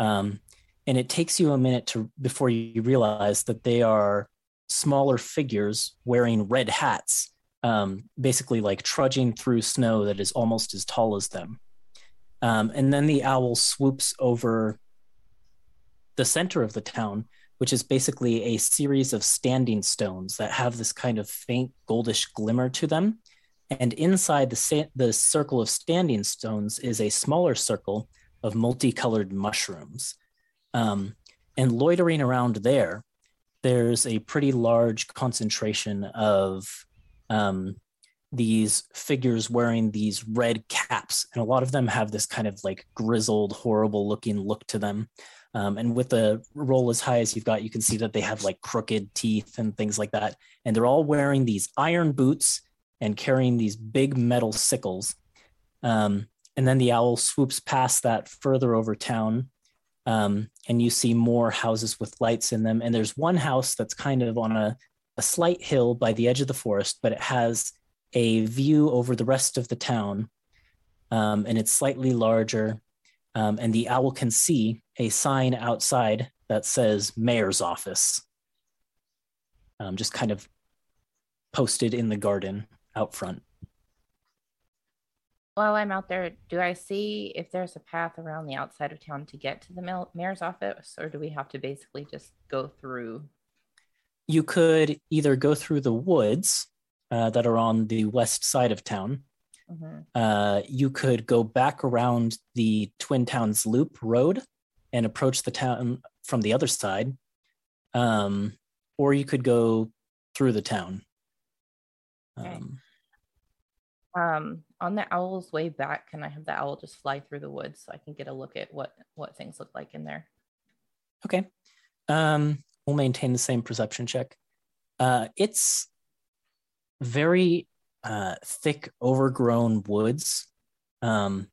Um, and it takes you a minute to before you realize that they are smaller figures wearing red hats um, basically like trudging through snow that is almost as tall as them. Um, and then the owl swoops over the center of the town, which is basically a series of standing stones that have this kind of faint goldish glimmer to them. And inside the, sa- the circle of standing stones is a smaller circle of multicolored mushrooms. Um, and loitering around there, there's a pretty large concentration of um, these figures wearing these red caps, and a lot of them have this kind of like grizzled, horrible looking look to them. Um, and with the roll as high as you've got, you can see that they have like crooked teeth and things like that. And they're all wearing these iron boots and carrying these big metal sickles. Um, and then the owl swoops past that further over town. Um, and you see more houses with lights in them. And there's one house that's kind of on a a slight hill by the edge of the forest, but it has a view over the rest of the town, um, and it's slightly larger. Um, and the owl can see a sign outside that says "Mayor's Office," um, just kind of posted in the garden out front. While I'm out there, do I see if there's a path around the outside of town to get to the mayor's office, or do we have to basically just go through? You could either go through the woods uh, that are on the west side of town, Mhm. uh, you could go back around the Twin Towns Loop Road and approach the town from the other side, um, or you could go through the town. Um, Um, on the owl's way back, can I have the owl just fly through the woods so I can get a look at what what things look like in there? Okay. Um, we'll maintain the same perception check. Uh, it's very uh, thick, overgrown woods. Um,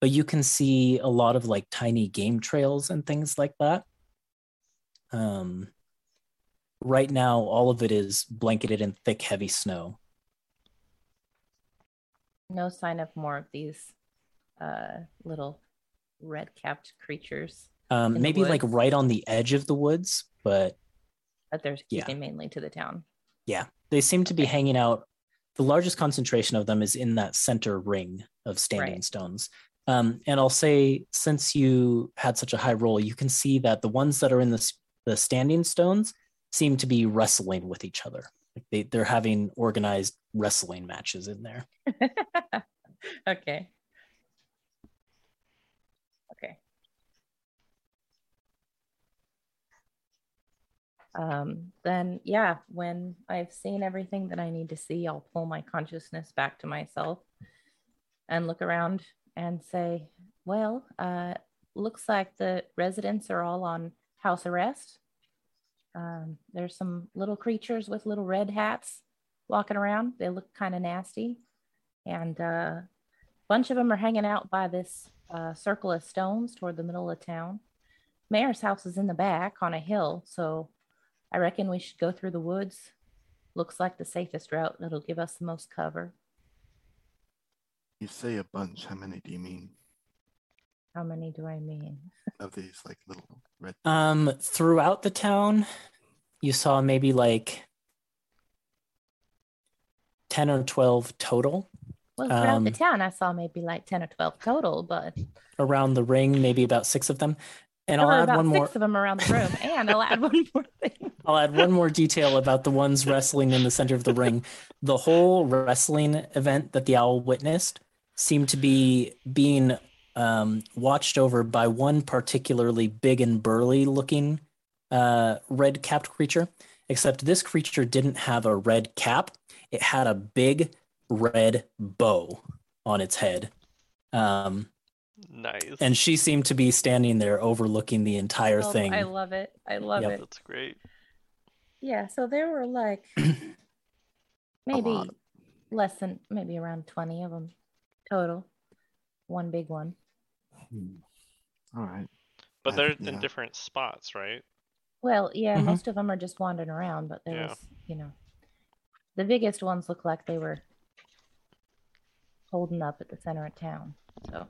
but you can see a lot of like tiny game trails and things like that. Um, right now, all of it is blanketed in thick, heavy snow. No sign of more of these uh, little red capped creatures, Um, maybe like right on the edge of the woods, but but they're Yeah. keeping mainly to the town. Yeah. They seem to be Okay. hanging out. The largest concentration of them is in that center ring of standing Right. stones. Um, and I'll say, since you had such a high roll, you can see that the ones that are in the, the standing stones seem to be wrestling with each other. Like they, they're having organized wrestling matches in there. okay. Okay. Um, then yeah, when I've seen everything that I need to see, I'll pull my consciousness back to myself and look around and say, well, uh, looks like the residents are all on house arrest. Um, there's some little creatures with little red hats walking around. They look kind of nasty. And uh, a bunch of them are hanging out by this uh, circle of stones toward the middle of town. Mayor's house is in the back on a hill, so I reckon we should go through the woods. Looks like the safest route that'll give us the most cover. You say a bunch. How many do you mean How many do I mean? of these like little red? Um, throughout the town, you saw maybe like 10 or 12 total. Well, throughout the Um, town, I saw maybe like 10 or 12 total, but Around the ring, maybe about six of them. And there I'll add one six more. of them around the room. And I'll add one more thing. I'll add one more detail about the ones wrestling in the center of the ring. The whole wrestling event that the owl witnessed seemed to be being um, watched over by one particularly big and burly looking uh, red capped creature. Except this creature didn't have a red cap; it had a big red bow on its head. Um, Nice. and she seemed to be standing there overlooking the entire Oh, thing. I love it. I love Yep. it. That's great. Yeah, so there were like maybe less than maybe around 20 of them total. One big one. Hmm. All right. But I- they're yeah. in different spots, right? Well, yeah, Mhm. most of them are just wandering around, but there Yeah. was, you know, the biggest ones look like they were holding up at the center of town. So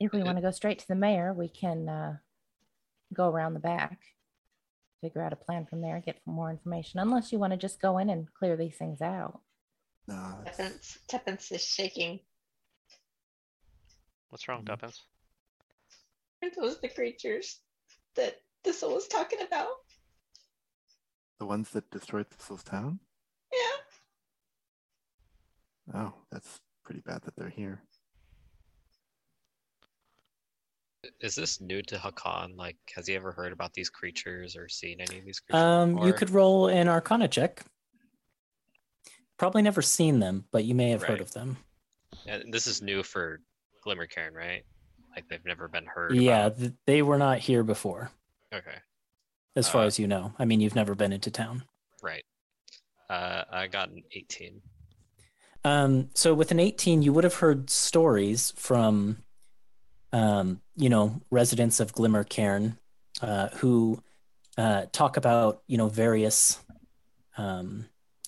if we want to go straight to the mayor, we can uh, go around the back, figure out a plan from there, get more information. Unless you want to just go in and clear these things out. No, it's- Tuppence, Tuppence is shaking. What's wrong, Mhm. Tuppence? Are those the creatures that Thistle was talking about? the ones that destroyed Thistle's town. Yeah. Oh, that's pretty bad that they're here. Is this new to Hakan? Like, has he ever heard about these creatures or seen any of these creatures? Um, you could roll an Arcana check. Probably never seen them, but you may have heard of them. And this is new for Glimmercairn, right? Like they've never been heard. Yeah, th- they were not here before, Okay. as far Uh, as you know. I mean, you've never been into town. Right. Uh, I got an 18. Um, so with an 18, you would have heard stories from, um, you know, residents of Glimmercairn uh, who uh, talk about, you know, various um,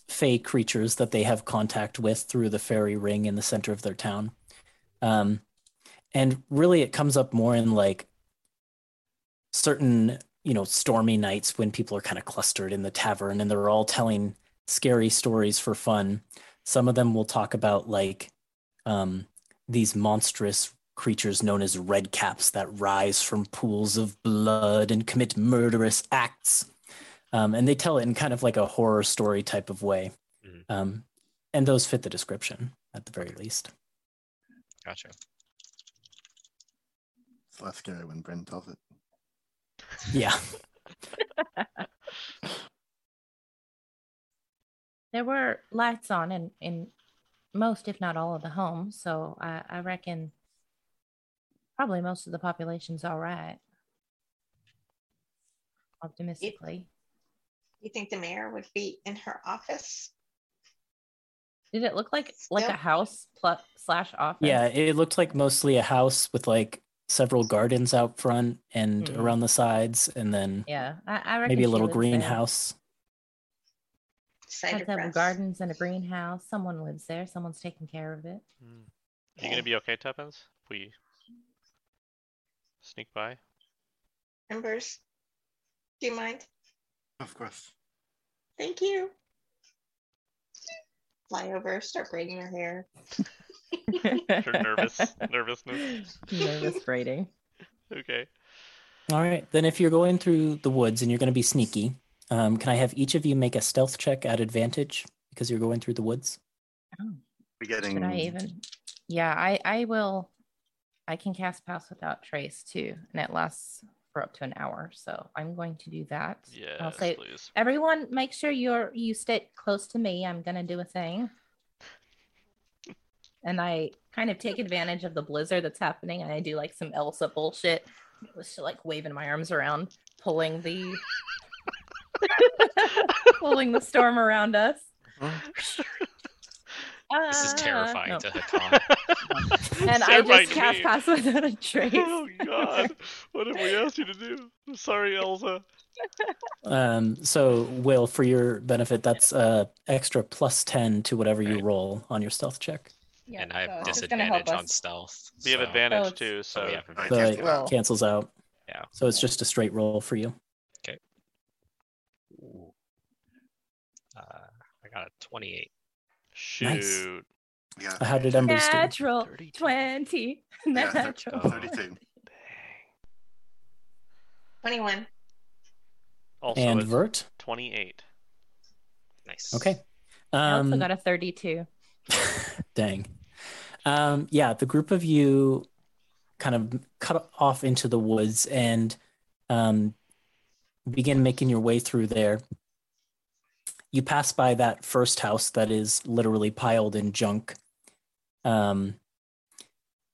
fey creatures that they have contact with through the fairy ring in the center of their town. Um, and really, it comes up more in like certain, you know, stormy nights when people are kind of clustered in the tavern and they're all telling scary stories for fun some of them will talk about like um, these monstrous creatures known as red caps that rise from pools of blood and commit murderous acts um, and they tell it in kind of like a horror story type of way Mhm. um, and those fit the description at the very least Gotcha. It's less scary when Bren tells it. yeah There were lights on in, in most, if not all, of the homes. So I, I reckon Probably most of the population's all right. Optimistically. You think the mayor would be in her office? Did it look like like a house plus slash office? Yeah, it looked like mostly a house with like several gardens out front and Mhm. around the sides, and then Yeah. I, I maybe a little greenhouse. Cider Has several gardens and a greenhouse. Someone lives there. Someone's taking care of it. Hmm. Are you gonna be okay, Tuppence? We sneak by? Embers, do you mind? Of course. Thank you. Fly over, start braiding her hair. Her nervous nervousness. Nervous braiding. Okay. All right, then if you're going through the woods and you're going to be sneaky, um, can I have each of you make a stealth check at advantage because you're going through the woods? We're Should. I even? Yeah, I I will. I can cast pass without trace too, and it lasts for up to an hour. So I'm going to do that. Yes, I'll say please. everyone, make sure you're you stay close to me. I'm gonna do a thing, and I kind of take advantage of the blizzard that's happening, and I do like some Elsa bullshit, just like waving my arms around, pulling the pulling the storm around us. Uh-huh. This is Ah, terrifying no. to Hakan. and I just to cast me. pass without a trace. Oh God! What have we asked you to do? I'm sorry, Elsa. Um, so, Will, for your benefit, that's uh, extra plus 10 to whatever you roll on your stealth check. Yeah, and I have it's just gonna help disadvantage on us. stealth. We have advantage it's- too, So so we advantage. So it do cancels out. Yeah. So it's just a straight roll for you. Ooh. Uh, I got a 28. Shoot. Yeah. How did Embers do? Natural 32. 20. Yeah, thir- Natural. go. 32. Dang. 21. Also, And Vert? 28. Nice. Okay. I also Um, got a 32. Dang. Um, yeah, the group of you kind of cut off into the woods and um, begin making your way through there. You pass by that first house that is literally piled in junk um,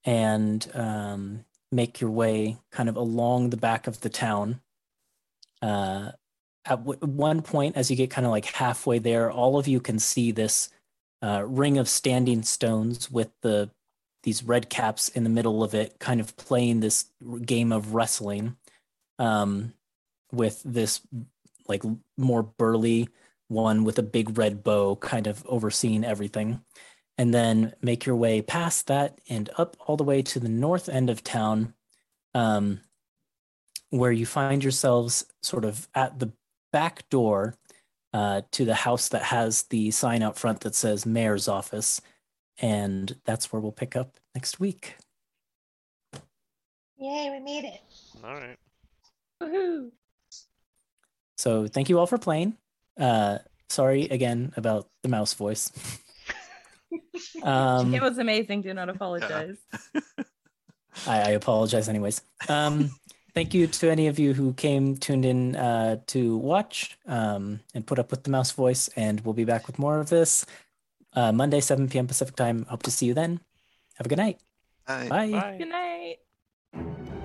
and um, make your way kind of along the back of the town. Uh, at w- one point, as you get kind of like halfway there, all of you can see this uh, ring of standing stones with the these red caps in the middle of it, kind of playing this game of wrestling, um, with this like more burly one with a big red bow, kind of overseeing everything, and then make your way past that and up all the way to the north end of town, um, where you find yourselves sort of at the back door uh, to the house that has the sign out front that says mayor's office. And that's where we'll pick up next week. Yay, we made it. All right. Woohoo. So thank you all for playing. Uh, sorry again about the mouse voice. um, it was amazing. Do not apologize. I, I apologize anyways. Um, thank you to any of you who came tuned in uh, to watch um, and put up with the mouse voice. And we'll be back with more of this uh, Monday, 7 p.m. Pacific time. Hope to see you then. Have a good night. Hi. Bye. Bye. Good night.